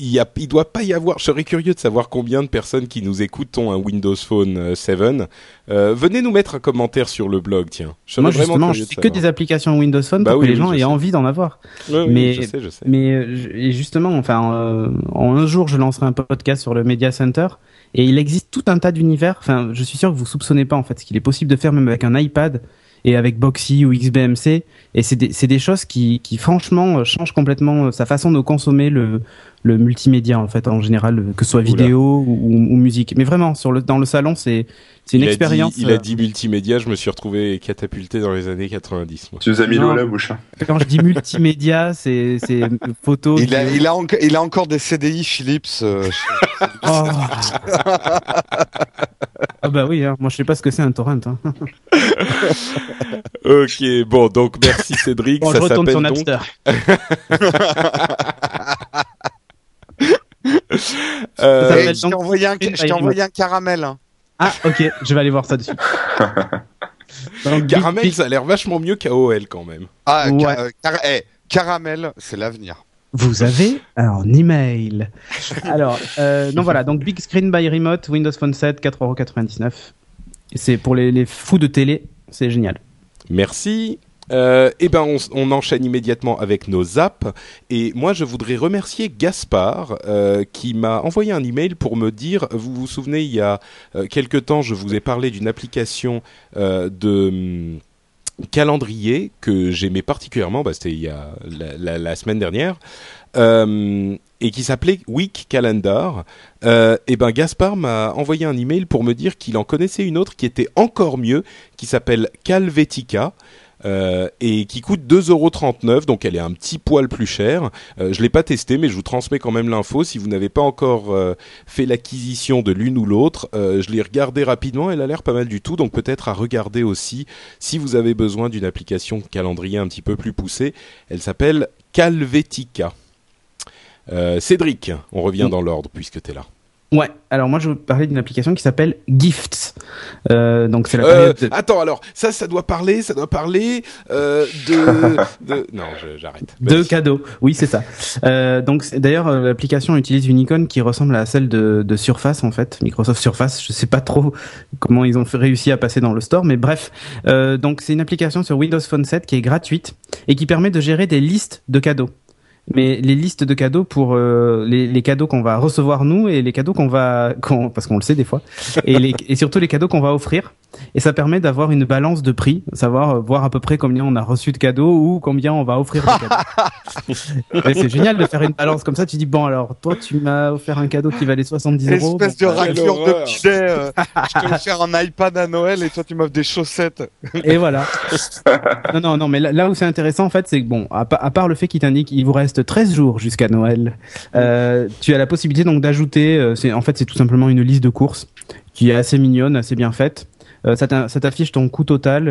il y a, il doit pas y avoir. Je serais curieux de savoir combien de personnes qui nous écoutent ont un Windows Phone 7. Euh, euh, venez nous mettre un commentaire sur le blog, tiens. Je Moi justement, je fais que des applications Windows Phone bah pour que les gens aient envie d'en avoir. mais je sais, je sais. mais euh, justement, enfin, euh, en un jour, je lancerai un podcast sur le Media Center et il existe tout un tas d'univers. Enfin, je suis sûr que vous soupçonnez pas en fait ce qu'il est possible de faire même avec un iPad et avec Boxy ou XBMC. Et c'est des, des, choses qui, qui, franchement, changent complètement sa façon de consommer le, le multimédia en fait en général, que ce soit vidéo ou, ou, musique. Mais vraiment, sur le, dans le salon, c'est c'est une expérience. il a dit multimédia, je me suis retrouvé catapulté dans les années 90. Tu nous as mis l'eau à la bouche. Hein. Quand je dis multimédia, c'est c'est photo. Il a, il a, il a encore des CDI Philips. Euh, oh. ah bah oui, hein. moi je sais pas ce que c'est un torrent. Hein. ok, bon donc merci Cédric. Bon, ça je retourne sur Napster. euh, je t'ai envoyé, un, envoyé un caramel. Hein. Ah, ok, je vais aller voir ça dessus. Donc, caramel, ça a l'air vachement mieux qu'AOL quand même. Ah, ouais. Eh, caramel, c'est l'avenir. Vous avez un email. Alors, euh, donc voilà, donc Big Screen by Remote, Windows Phone 7, 4,99€. C'est pour les, les fous de télé, c'est génial. Merci. Euh, eh ben, on, enchaîne immédiatement avec nos apps. Et moi, je voudrais remercier Gaspard euh, qui m'a envoyé un email pour me dire. Vous vous souvenez, il y a euh, quelque temps, je vous ai parlé d'une application de calendrier que j'aimais particulièrement, bah, c'était il y a la, semaine dernière, et qui s'appelait Week Calendar. Et ben Gaspard m'a envoyé un email pour me dire qu'il en connaissait une autre qui était encore mieux, qui s'appelle Calvetica. Euh, et qui coûte 2,39€, donc elle est un petit poil plus chère. Euh, je l'ai pas testé, mais je vous transmets quand même l'info. Si vous n'avez pas encore euh, fait l'acquisition de l'une ou l'autre, euh, je l'ai regardé rapidement, elle a l'air pas mal du tout, donc peut-être à regarder aussi si vous avez besoin d'une application calendrier un petit peu plus poussée. Elle s'appelle Calvetica. Cédric, on revient dans l'ordre puisque tu es là. Ouais, alors moi je veux parler d'une application qui s'appelle Gifts. Euh, donc c'est la Euh, période de- Attends, alors ça, ça doit parler, ça doit parler euh, de, de... Non, j'arrête. de cadeaux. Oui, c'est ça. Donc d'ailleurs l'application utilise une icône qui ressemble à celle de, de Surface en fait, Microsoft Surface. Je sais pas trop comment ils ont réussi à passer dans le store, mais bref. Donc c'est une application sur Windows Phone 7 qui est gratuite et qui permet de gérer des listes de cadeaux. Mais les listes de cadeaux pour euh, les, les cadeaux qu'on va recevoir nous et les cadeaux qu'on va qu'on, parce qu'on le sait des fois et, les, et surtout les cadeaux qu'on va offrir et ça permet d'avoir une balance de prix, savoir euh, voir à peu près combien on a reçu de cadeaux ou combien on va offrir de cadeaux. Mais c'est génial de faire une balance comme ça. Tu dis bon alors toi tu m'as offert un cadeau qui valait 70 euros. Espèce de bon, bah, raclure de horreur. bidet. euh, je t'ai offert un iPad à Noël et toi tu m'offres des chaussettes. Et voilà. non non non mais là, là où c'est intéressant en fait c'est que bon à, à part le fait qu'il t'indique il vous reste 13 jours jusqu'à Noël, euh, tu as la possibilité donc d'ajouter. euh, c'est en fait c'est tout simplement une liste de courses qui est assez mignonne, assez bien faite. Euh, ça t'affiche ton coût total,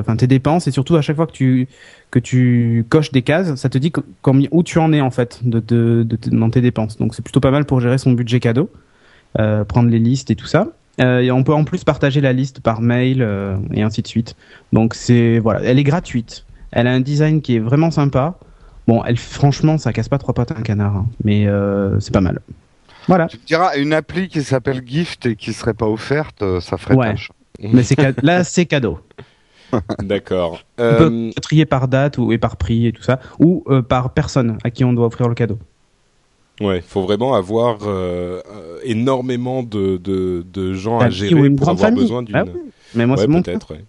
enfin tes dépenses et surtout à chaque fois que tu que tu coches des cases, ça te dit co- combien où tu en es en fait de, de, de- dans tes dépenses. Donc c'est plutôt pas mal pour gérer son budget cadeau, prendre les listes et tout ça. Et on peut en plus partager la liste par mail et ainsi de suite. Donc c'est voilà, elle est gratuite. Elle a un design qui est vraiment sympa. Bon, elle franchement, ça casse pas trois pattes à un canard, hein, mais euh, c'est pas mal. Voilà. Tu me diras, une appli qui s'appelle Gift et qui serait pas offerte, euh, ça ferait Ouais. tâche. Mais là, c'est cadeau. D'accord. On Euh, peut trier par date ou et par prix et tout ça, ou euh, par personne à qui on doit offrir le cadeau. ouais, faut vraiment avoir euh, euh, énormément de, de, de gens à Famille gérer pour avoir famille. besoin d'une. Ah oui, Mais moi, ouais, c'est mon peut-être. ouais.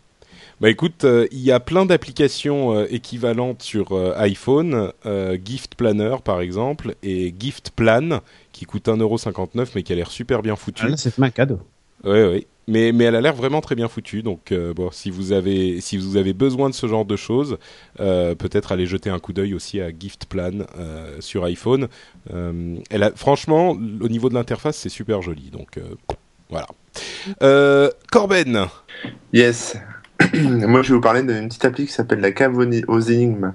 Bah écoute, euh, il y a plein d'applications euh, équivalentes sur euh, iPhone, euh, Gift Planner par exemple, et Gift Plan qui coûte 1,59€ mais qui a l'air super bien foutu. Ah, c'est un cadeau. Ouais, ouais. Mais, mais elle a l'air vraiment très bien foutue. Donc, euh, bon, si vous avez, si vous avez besoin de ce genre de choses, euh, peut-être aller jeter un coup d'œil aussi à Gift Plan euh, sur iPhone. Euh, elle a, franchement, au niveau de l'interface, c'est super joli. Donc, euh, voilà. Euh, Corben. Yes. Moi, je vais vous parler d'une petite appli qui s'appelle la cave aux- énigmes.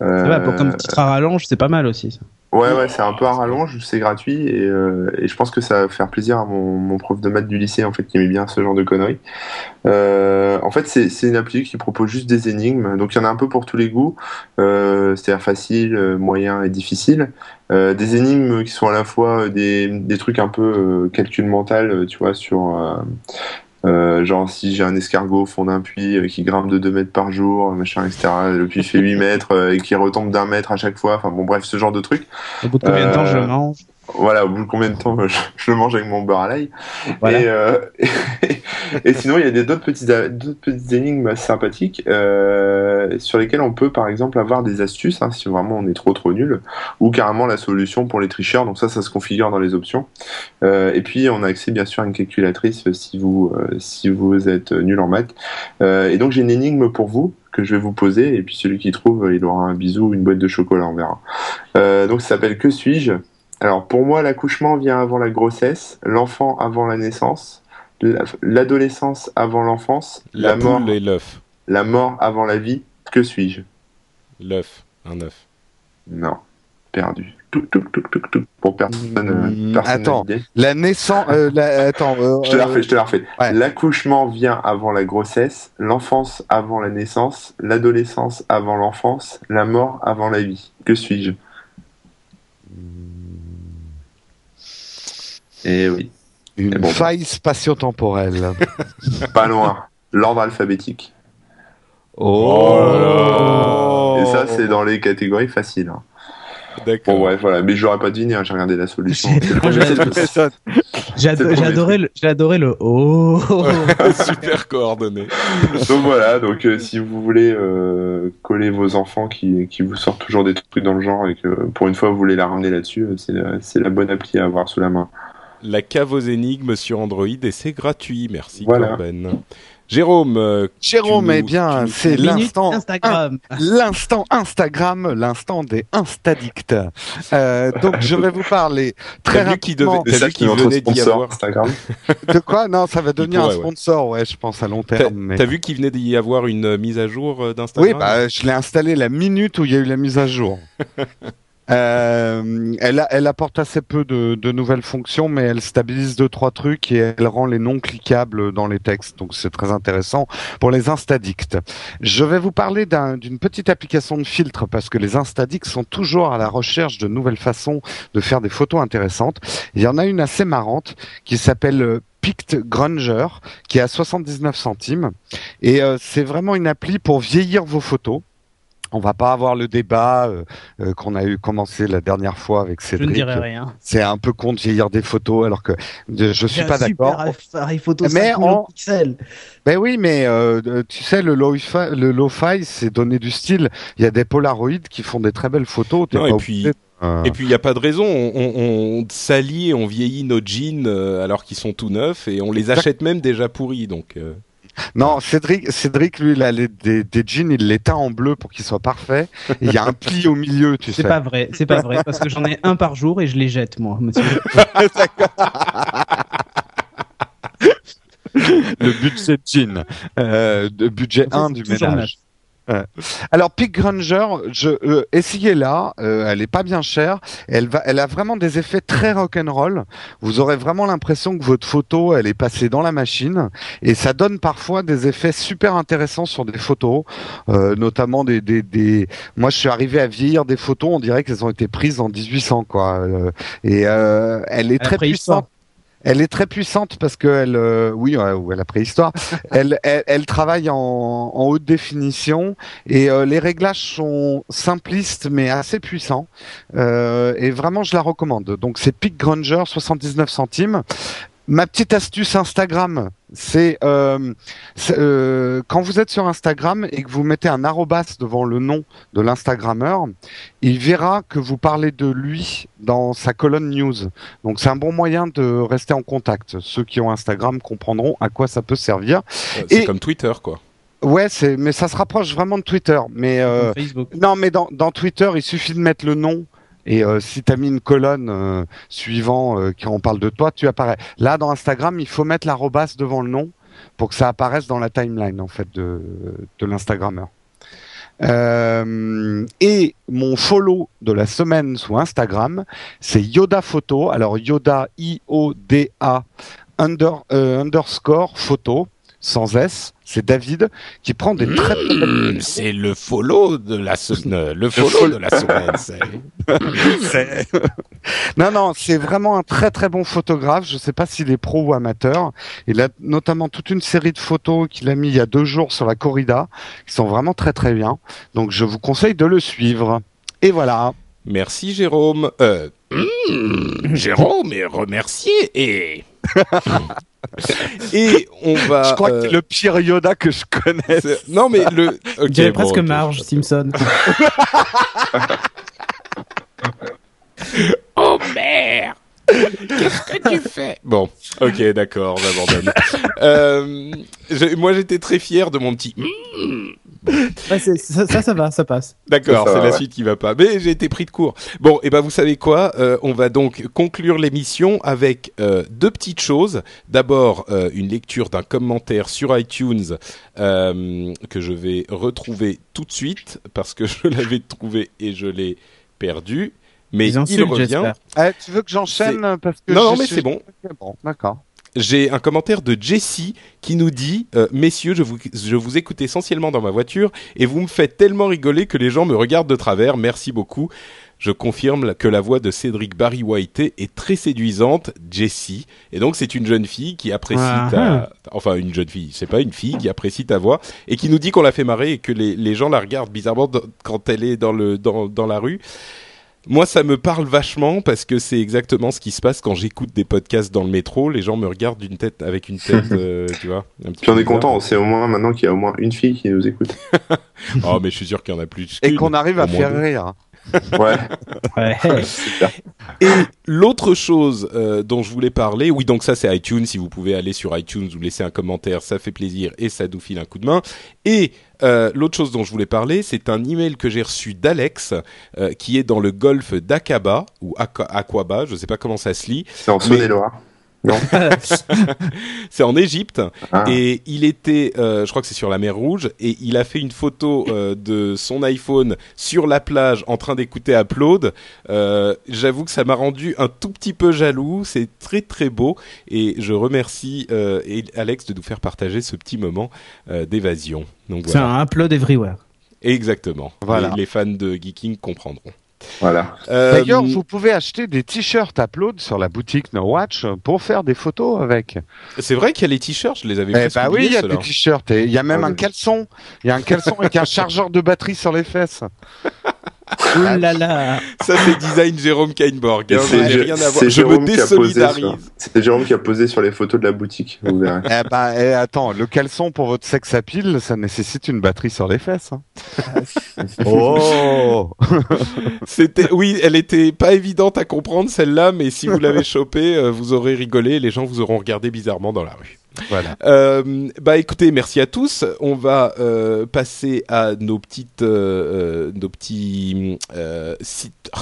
Euh, Ça va, pour comme petit rallonge, c'est pas mal aussi. Ça. Ouais, ouais, c'est un peu à rallonge, c'est gratuit et, euh, et je pense que ça va faire plaisir à mon, mon prof de maths du lycée en fait qui aimait bien ce genre de conneries. Euh, en fait, c'est une appli qui propose juste des énigmes, donc il y en a un peu pour tous les goûts, euh, c'est-à-dire facile, euh, moyen et difficile. Euh, des énigmes qui sont à la fois des, des trucs un peu euh, calcul mental, euh, tu vois, sur euh, euh, genre si j'ai un escargot au fond d'un puits euh, qui grimpe de 2 mètres par jour, machin, etc. Le puits fait 8 mètres euh, et qui retombe d'un mètre à chaque fois. Enfin bon bref, ce genre de trucs. Au bout de combien de temps je Euh, mange? Voilà, au bout de combien de temps euh, je, je le mange avec mon beurre à l'ail. Voilà. Et, euh, et sinon, il y a des d'autres petites petites énigmes sympathiques euh, sur lesquelles on peut, par exemple, avoir des astuces hein, si vraiment on est trop trop nul, ou carrément la solution pour les tricheurs. Donc ça, ça se configure dans les options. Euh, et puis, on a accès bien sûr à une calculatrice euh, si vous euh, si vous êtes nul en maths. Euh, et donc, j'ai une énigme pour vous que je vais vous poser. Et puis, celui qui trouve, euh, il aura un bisou ou une boîte de chocolat, on verra. Euh, donc, ça s'appelle Que suis-je? Alors pour moi, l'accouchement vient avant la grossesse, l'enfant avant la naissance, la- l'adolescence avant l'enfance, La, la, mort, poule et l'œuf. la mort avant la vie. Que suis-je? L'œuf. Un œuf. Non, perdu. Tout, tout, tout, tout, tout. Pour personne, euh, Hmm, personne attends. La naissance, euh, la- attends, euh, Je te la euh, refais, je te la refais. Ouais. L'accouchement vient avant la grossesse, l'enfance avant la naissance, l'adolescence avant l'enfance, la mort avant la vie. Que suis-je? Eh oui, une bon, bah. faille spatio-temporelle. pas loin. L'ordre alphabétique. Oh là là. Et ça, c'est dans les catégories faciles. hein. D'accord. Bon, ouais, voilà. Mais je l'aurais pas deviné, hein, j'ai regardé la solution. J'ai- C'est le adoré le oh. Super coordonné. donc voilà, donc euh, si vous voulez euh, coller vos enfants qui, qui vous sortent toujours des trucs dans le genre et que pour une fois vous voulez la ramener là-dessus, euh, c'est la, c'est la bonne appli à avoir sous la main. La cave aux énigmes sur Android et c'est gratuit. Merci Voilà. Corben. Jérôme, euh, Jérôme, nous- eh bien, c'est l'instant Instagram. L'instant Instagram, l'instant des Instadicts. Euh, donc je vais vous parler très rapidement devait- T'as vu qui venait d'y avoir- Instagram. de quoi? Non, ça va devenir pourrait, un sponsor, ouais, je pense à long t'as terme. mais- t'as vu qu'il venait d'y avoir une euh, mise à jour euh, d'Instagram? Oui, bah, je l'ai installé la minute où il y a eu la mise à jour. Euh, elle, elle apporte assez peu de, de nouvelles fonctions, mais elle stabilise deux trois trucs et elle rend les non cliquables dans les textes. Donc c'est très intéressant pour les instadicts. Je vais vous parler d'un- d'une petite application de filtre parce que les instadicts sont toujours à la recherche de nouvelles façons de faire des photos intéressantes. Il y en a une assez marrante qui s'appelle euh, Pict Granger, qui est à 79 centimes. Et euh, c'est vraiment une appli pour vieillir vos photos. On va pas avoir le débat euh, euh, qu'on a eu commencé la dernière fois avec Je ne Cédric. dirai rien. C'est un peu con de vieillir des photos alors que je suis pas d'accord. appareil photo Mais 5 millions en- de pixels. Ben oui, mais euh, euh, tu sais le lo-fi, le lo-fi, c'est donner du style. Il y a des Polaroids qui font des très belles photos. Non, pas et puis- de- euh, Et puis il y a pas de raison, on, on, on salit et on vieillit nos jeans euh, alors qu'ils sont tout neufs et on les achète même déjà pourris donc. Euh, Non, Cédric, Cédric, lui, il a les- des, des jeans, il les teint en bleu pour qu'ils soient parfaits. Il y a un pli au milieu, tu sais. C'est pas vrai, c'est pas vrai, parce que j'en ai un par jour et je les jette, moi. monsieur. le budget jean, euh, de budget 1 du ménage. Ouais. Alors Pick Granger, je euh, essayez-la, euh, elle est pas bien chère, elle va, elle a vraiment des effets très rock'n'roll. Vous aurez vraiment l'impression que votre photo, elle est passée dans la machine, et ça donne parfois des effets super intéressants sur des photos, euh, notamment des, des, des. Moi, je suis arrivé à vieillir des photos, on dirait qu'elles ont été prises en 1800, quoi. Euh, et euh, elle est À très puissante. Elle est très puissante parce que elle, euh, oui, ouais, ou à la préhistoire, elle, elle, elle travaille en, en haute définition et euh, les réglages sont simplistes mais assez puissants. Euh, et vraiment, je la recommande. Donc c'est Pick Granger, 79 centimes. Ma petite astuce Instagram, c'est euh, euh, quand vous êtes sur Instagram et que vous mettez un arrobas devant le nom de l'Instagrammeur, il verra que vous parlez de lui dans sa colonne news. Donc c'est un bon moyen de rester en contact. Ceux qui ont Instagram comprendront à quoi ça peut servir. c'est Et- comme Twitter quoi. Ouais, c'est mais ça se rapproche vraiment de Twitter. Mais euh, Facebook. non, mais dans, dans Twitter, il suffit de mettre le nom. Et euh, si tu as mis une colonne euh, suivant euh, qui en parle de toi, tu apparais. Là, dans Instagram, il faut mettre l'arrobas devant le nom pour que ça apparaisse dans la timeline en fait de, de l'Instagrammeur. Et mon follow de la semaine sous Instagram, c'est Yoda Photo. Alors Yoda I O D A under, underscore photo sans S. C'est David qui prend des très Mmh, c'est le follow de la semaine. Le follow de la semaine. c'est- C'est- non, non, c'est vraiment un très très bon photographe. Je sais pas s'il est pro ou amateur. Il a notamment toute une série de photos qu'il a mis il y a deux jours sur la corrida, qui sont vraiment très très bien. Donc je vous conseille de le suivre. Et voilà. Merci Jérôme. Euh, mmh, Jérôme est remercié et et on va. je crois euh, que c'est le pire Yoda que je connaisse. c'est- Non mais le. ok, On dirait bon, presque Marge Simpson. Oh merde Qu'est-ce que tu fais? Bon, ok, d'accord, j'abandonne. euh, moi, j'étais très fier de mon petit. Ouais, ça, ça, ça va, ça passe. D'accord, c'est la ouais. suite qui va pas. Mais j'ai été pris de court. Bon, et ben vous savez quoi Euh, On va donc conclure l'émission avec euh, deux petites choses. D'abord, euh, une lecture d'un commentaire sur iTunes euh, que je vais retrouver tout de suite parce que je l'avais trouvé et je l'ai perdu. Mais Ils il revient. Eh, tu veux que j'enchaîne parce que Non, non, mais suis- c'est bon. Bon, d'accord. J'ai un commentaire de Jessie qui nous dit euh, Messieurs, je vous, je vous écoute essentiellement dans ma voiture et vous me faites tellement rigoler que les gens me regardent de travers. Merci beaucoup. Je confirme que la voix de Cédric Barry White est très séduisante, Jessie. Et donc c'est une jeune fille qui apprécie Ah, ta... Enfin une jeune fille, c'est pas une fille qui apprécie ta voix et qui nous dit qu'on la fait marrer et que les, les gens la regardent bizarrement quand elle est dans, le, dans, dans la rue. Moi, ça me parle vachement parce que c'est exactement ce qui se passe quand j'écoute des podcasts dans le métro. Les gens me regardent d'une tête avec une tête, euh, tu vois. un petit Puis on est content, c'est au moins maintenant qu'il y a au moins une fille qui nous écoute. Oh, mais je suis sûr qu'il y en a plus. Et qu'on arrive à faire deux. rire. Ouais. Ouais. Et l'autre chose euh, dont je voulais parler, oui, donc ça c'est iTunes. Si vous pouvez aller sur iTunes ou laisser un commentaire, ça fait plaisir et ça nous file un coup de main. Et euh, l'autre chose dont je voulais parler, c'est un email que j'ai reçu d'Alex, euh, qui est dans le golfe d'Aqaba ou Aqu- Aquaba, je sais pas comment ça se lit. C'est en Saône-et-Loire. C'est en Égypte Ah. et il était, euh, je crois que c'est sur la mer Rouge, et il a fait une photo euh, de son iPhone sur la plage en train d'écouter Upload. Euh, J'avoue que ça m'a rendu un tout petit peu jaloux. C'est très très beau et je remercie euh, et- Alex de nous faire partager ce petit moment euh, d'évasion. C'est voilà, un upload everywhere. exactement. Voilà. Les, les fans de Geeking comprendront. Voilà. Euh, D'ailleurs, vous pouvez acheter des t-shirts Upload sur la boutique No Watch pour faire des photos avec. c'est vrai qu'il y a les t-shirts, je les avais Eh bah oui, il y a des t-shirts et il y a même Ah, un oui. caleçon. Il y a un caleçon avec un chargeur de batterie sur les fesses. Ouh là là. Ça c'est design Jérôme Kainborg. hein, C'est j'ai Jé- rien à voir. c'est Je me Jérôme qui a posé sur- désolidarise. C'est Jérôme qui a posé sur les photos de la boutique, vous verrez. eh bah, eh, attends, le caleçon pour votre sexe à pile, ça nécessite une batterie sur les fesses. hein. oh C'était, oui, elle était pas évidente à comprendre celle-là, mais si vous l'avez chopée, euh, vous aurez rigolé, et les gens vous auront regardé bizarrement dans la rue. Voilà. Euh, bah écoutez, merci à tous. On va euh, passer à nos petites, euh, euh, nos petits euh, sites. Ah,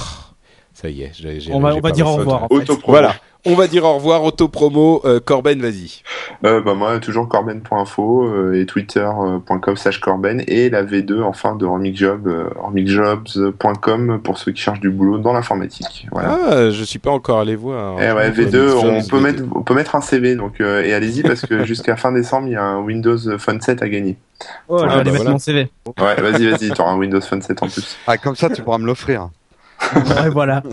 ça y est, j'ai, On va, on va dire au revoir. en fait. Voilà. On va dire au revoir, autopromo. Euh, Corben, vas-y. Euh, bah moi, toujours corben.info euh, et twitter.com slash corben et la V2 enfin de Hormicjob, euh, hormicjobs.com pour ceux qui cherchent du boulot dans l'informatique. Voilà. Ah, je suis pas encore allé voir. Eh ouais, Je V2, connais on peut V2. mettre, on peut mettre un CV, donc euh, et allez-y parce que jusqu'à fin décembre, il y a un Windows Phone 7 à gagner. Oh, je Ah, vais bah aller mettre voilà. mon CV. Ouais, vas-y, vas-y, t'auras un Windows Phone 7 en plus. Ah, comme ça, tu pourras me l'offrir. Ouais, voilà.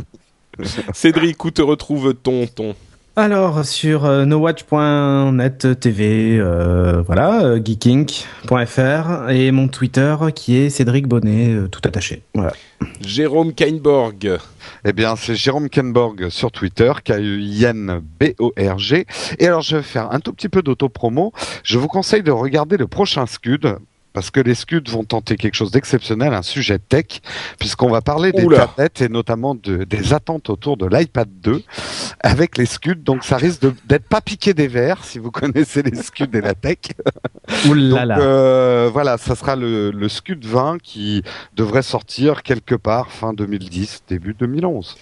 Cédric, où te retrouve-t-on ton Alors sur euh, nowatch.net TV, euh, voilà, euh, geeking.fr et mon Twitter qui est Cédric Bonnet, euh, tout attaché. Voilà. Jérôme Kainborg. Eh bien, c'est Jérôme Kenborg sur Twitter, K-U-I-N-B-O-R-G. Et alors, je vais faire un tout petit peu d'auto-promo. Je vous conseille de regarder le prochain Scud, parce que les Scuds vont tenter quelque chose d'exceptionnel, un sujet tech, puisqu'on va parler des tablettes et notamment de, des attentes autour de l'iPad 2 avec les Scuds. Donc, ça risque d'être pas piqué des verres, si vous connaissez les Scuds et la tech. Ouh là Donc euh, voilà, ça sera le, le Scud 20 qui devrait sortir quelque part fin 2010, début 2011.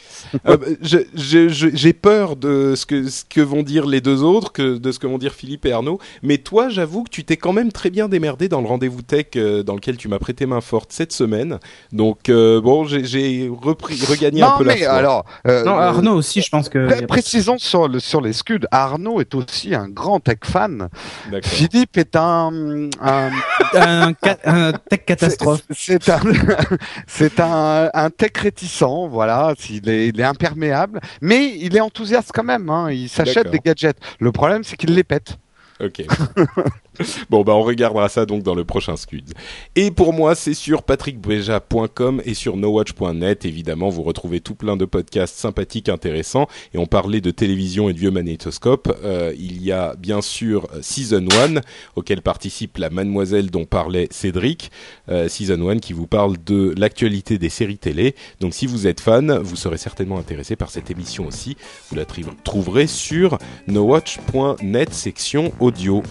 Euh, je- J'ai peur de ce que, ce que vont dire les deux autres, que, de ce que vont dire Philippe et Arnaud. Mais toi, j'avoue que tu t'es quand même très bien démerdé dans le rendez-vous tech euh, dans lequel tu m'as prêté main forte cette semaine. Donc euh, bon, j'ai- repris, regagné un peu la foi. alors, euh, Non, Arnaud aussi, je pense que. pré- précisons sur le sur les Scuds. Arnaud est aussi un grand tech fan. Philippe est un, un un, ca- un tech catastrophe. C'est un, c'est un, un tech réticent, voilà. Il est, il est imperméable, mais il est enthousiaste quand même. Hein, il s'achète des gadgets. Le problème, c'est qu'il les pète. Ok. bon, bah on regardera ça donc dans le prochain Scud. Et pour moi, c'est sur patrickbeja.com et sur nowatch.net. Évidemment, vous retrouvez tout plein de podcasts sympathiques, intéressants. Et on parlait de télévision et de vieux magnétoscopes. Euh, il y a bien sûr Season 1, auquel participe la mademoiselle dont parlait Cédric. Euh, Season 1 qui vous parle de l'actualité des séries télé. Donc si vous êtes fan, vous serez certainement intéressé par cette émission aussi. Vous la trouverez sur nowatch.net section audio.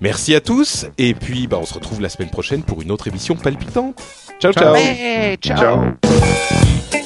Merci à tous et puis bah, on se retrouve la semaine prochaine pour une autre émission palpitante. Ciao ciao. Ciao. Ciao.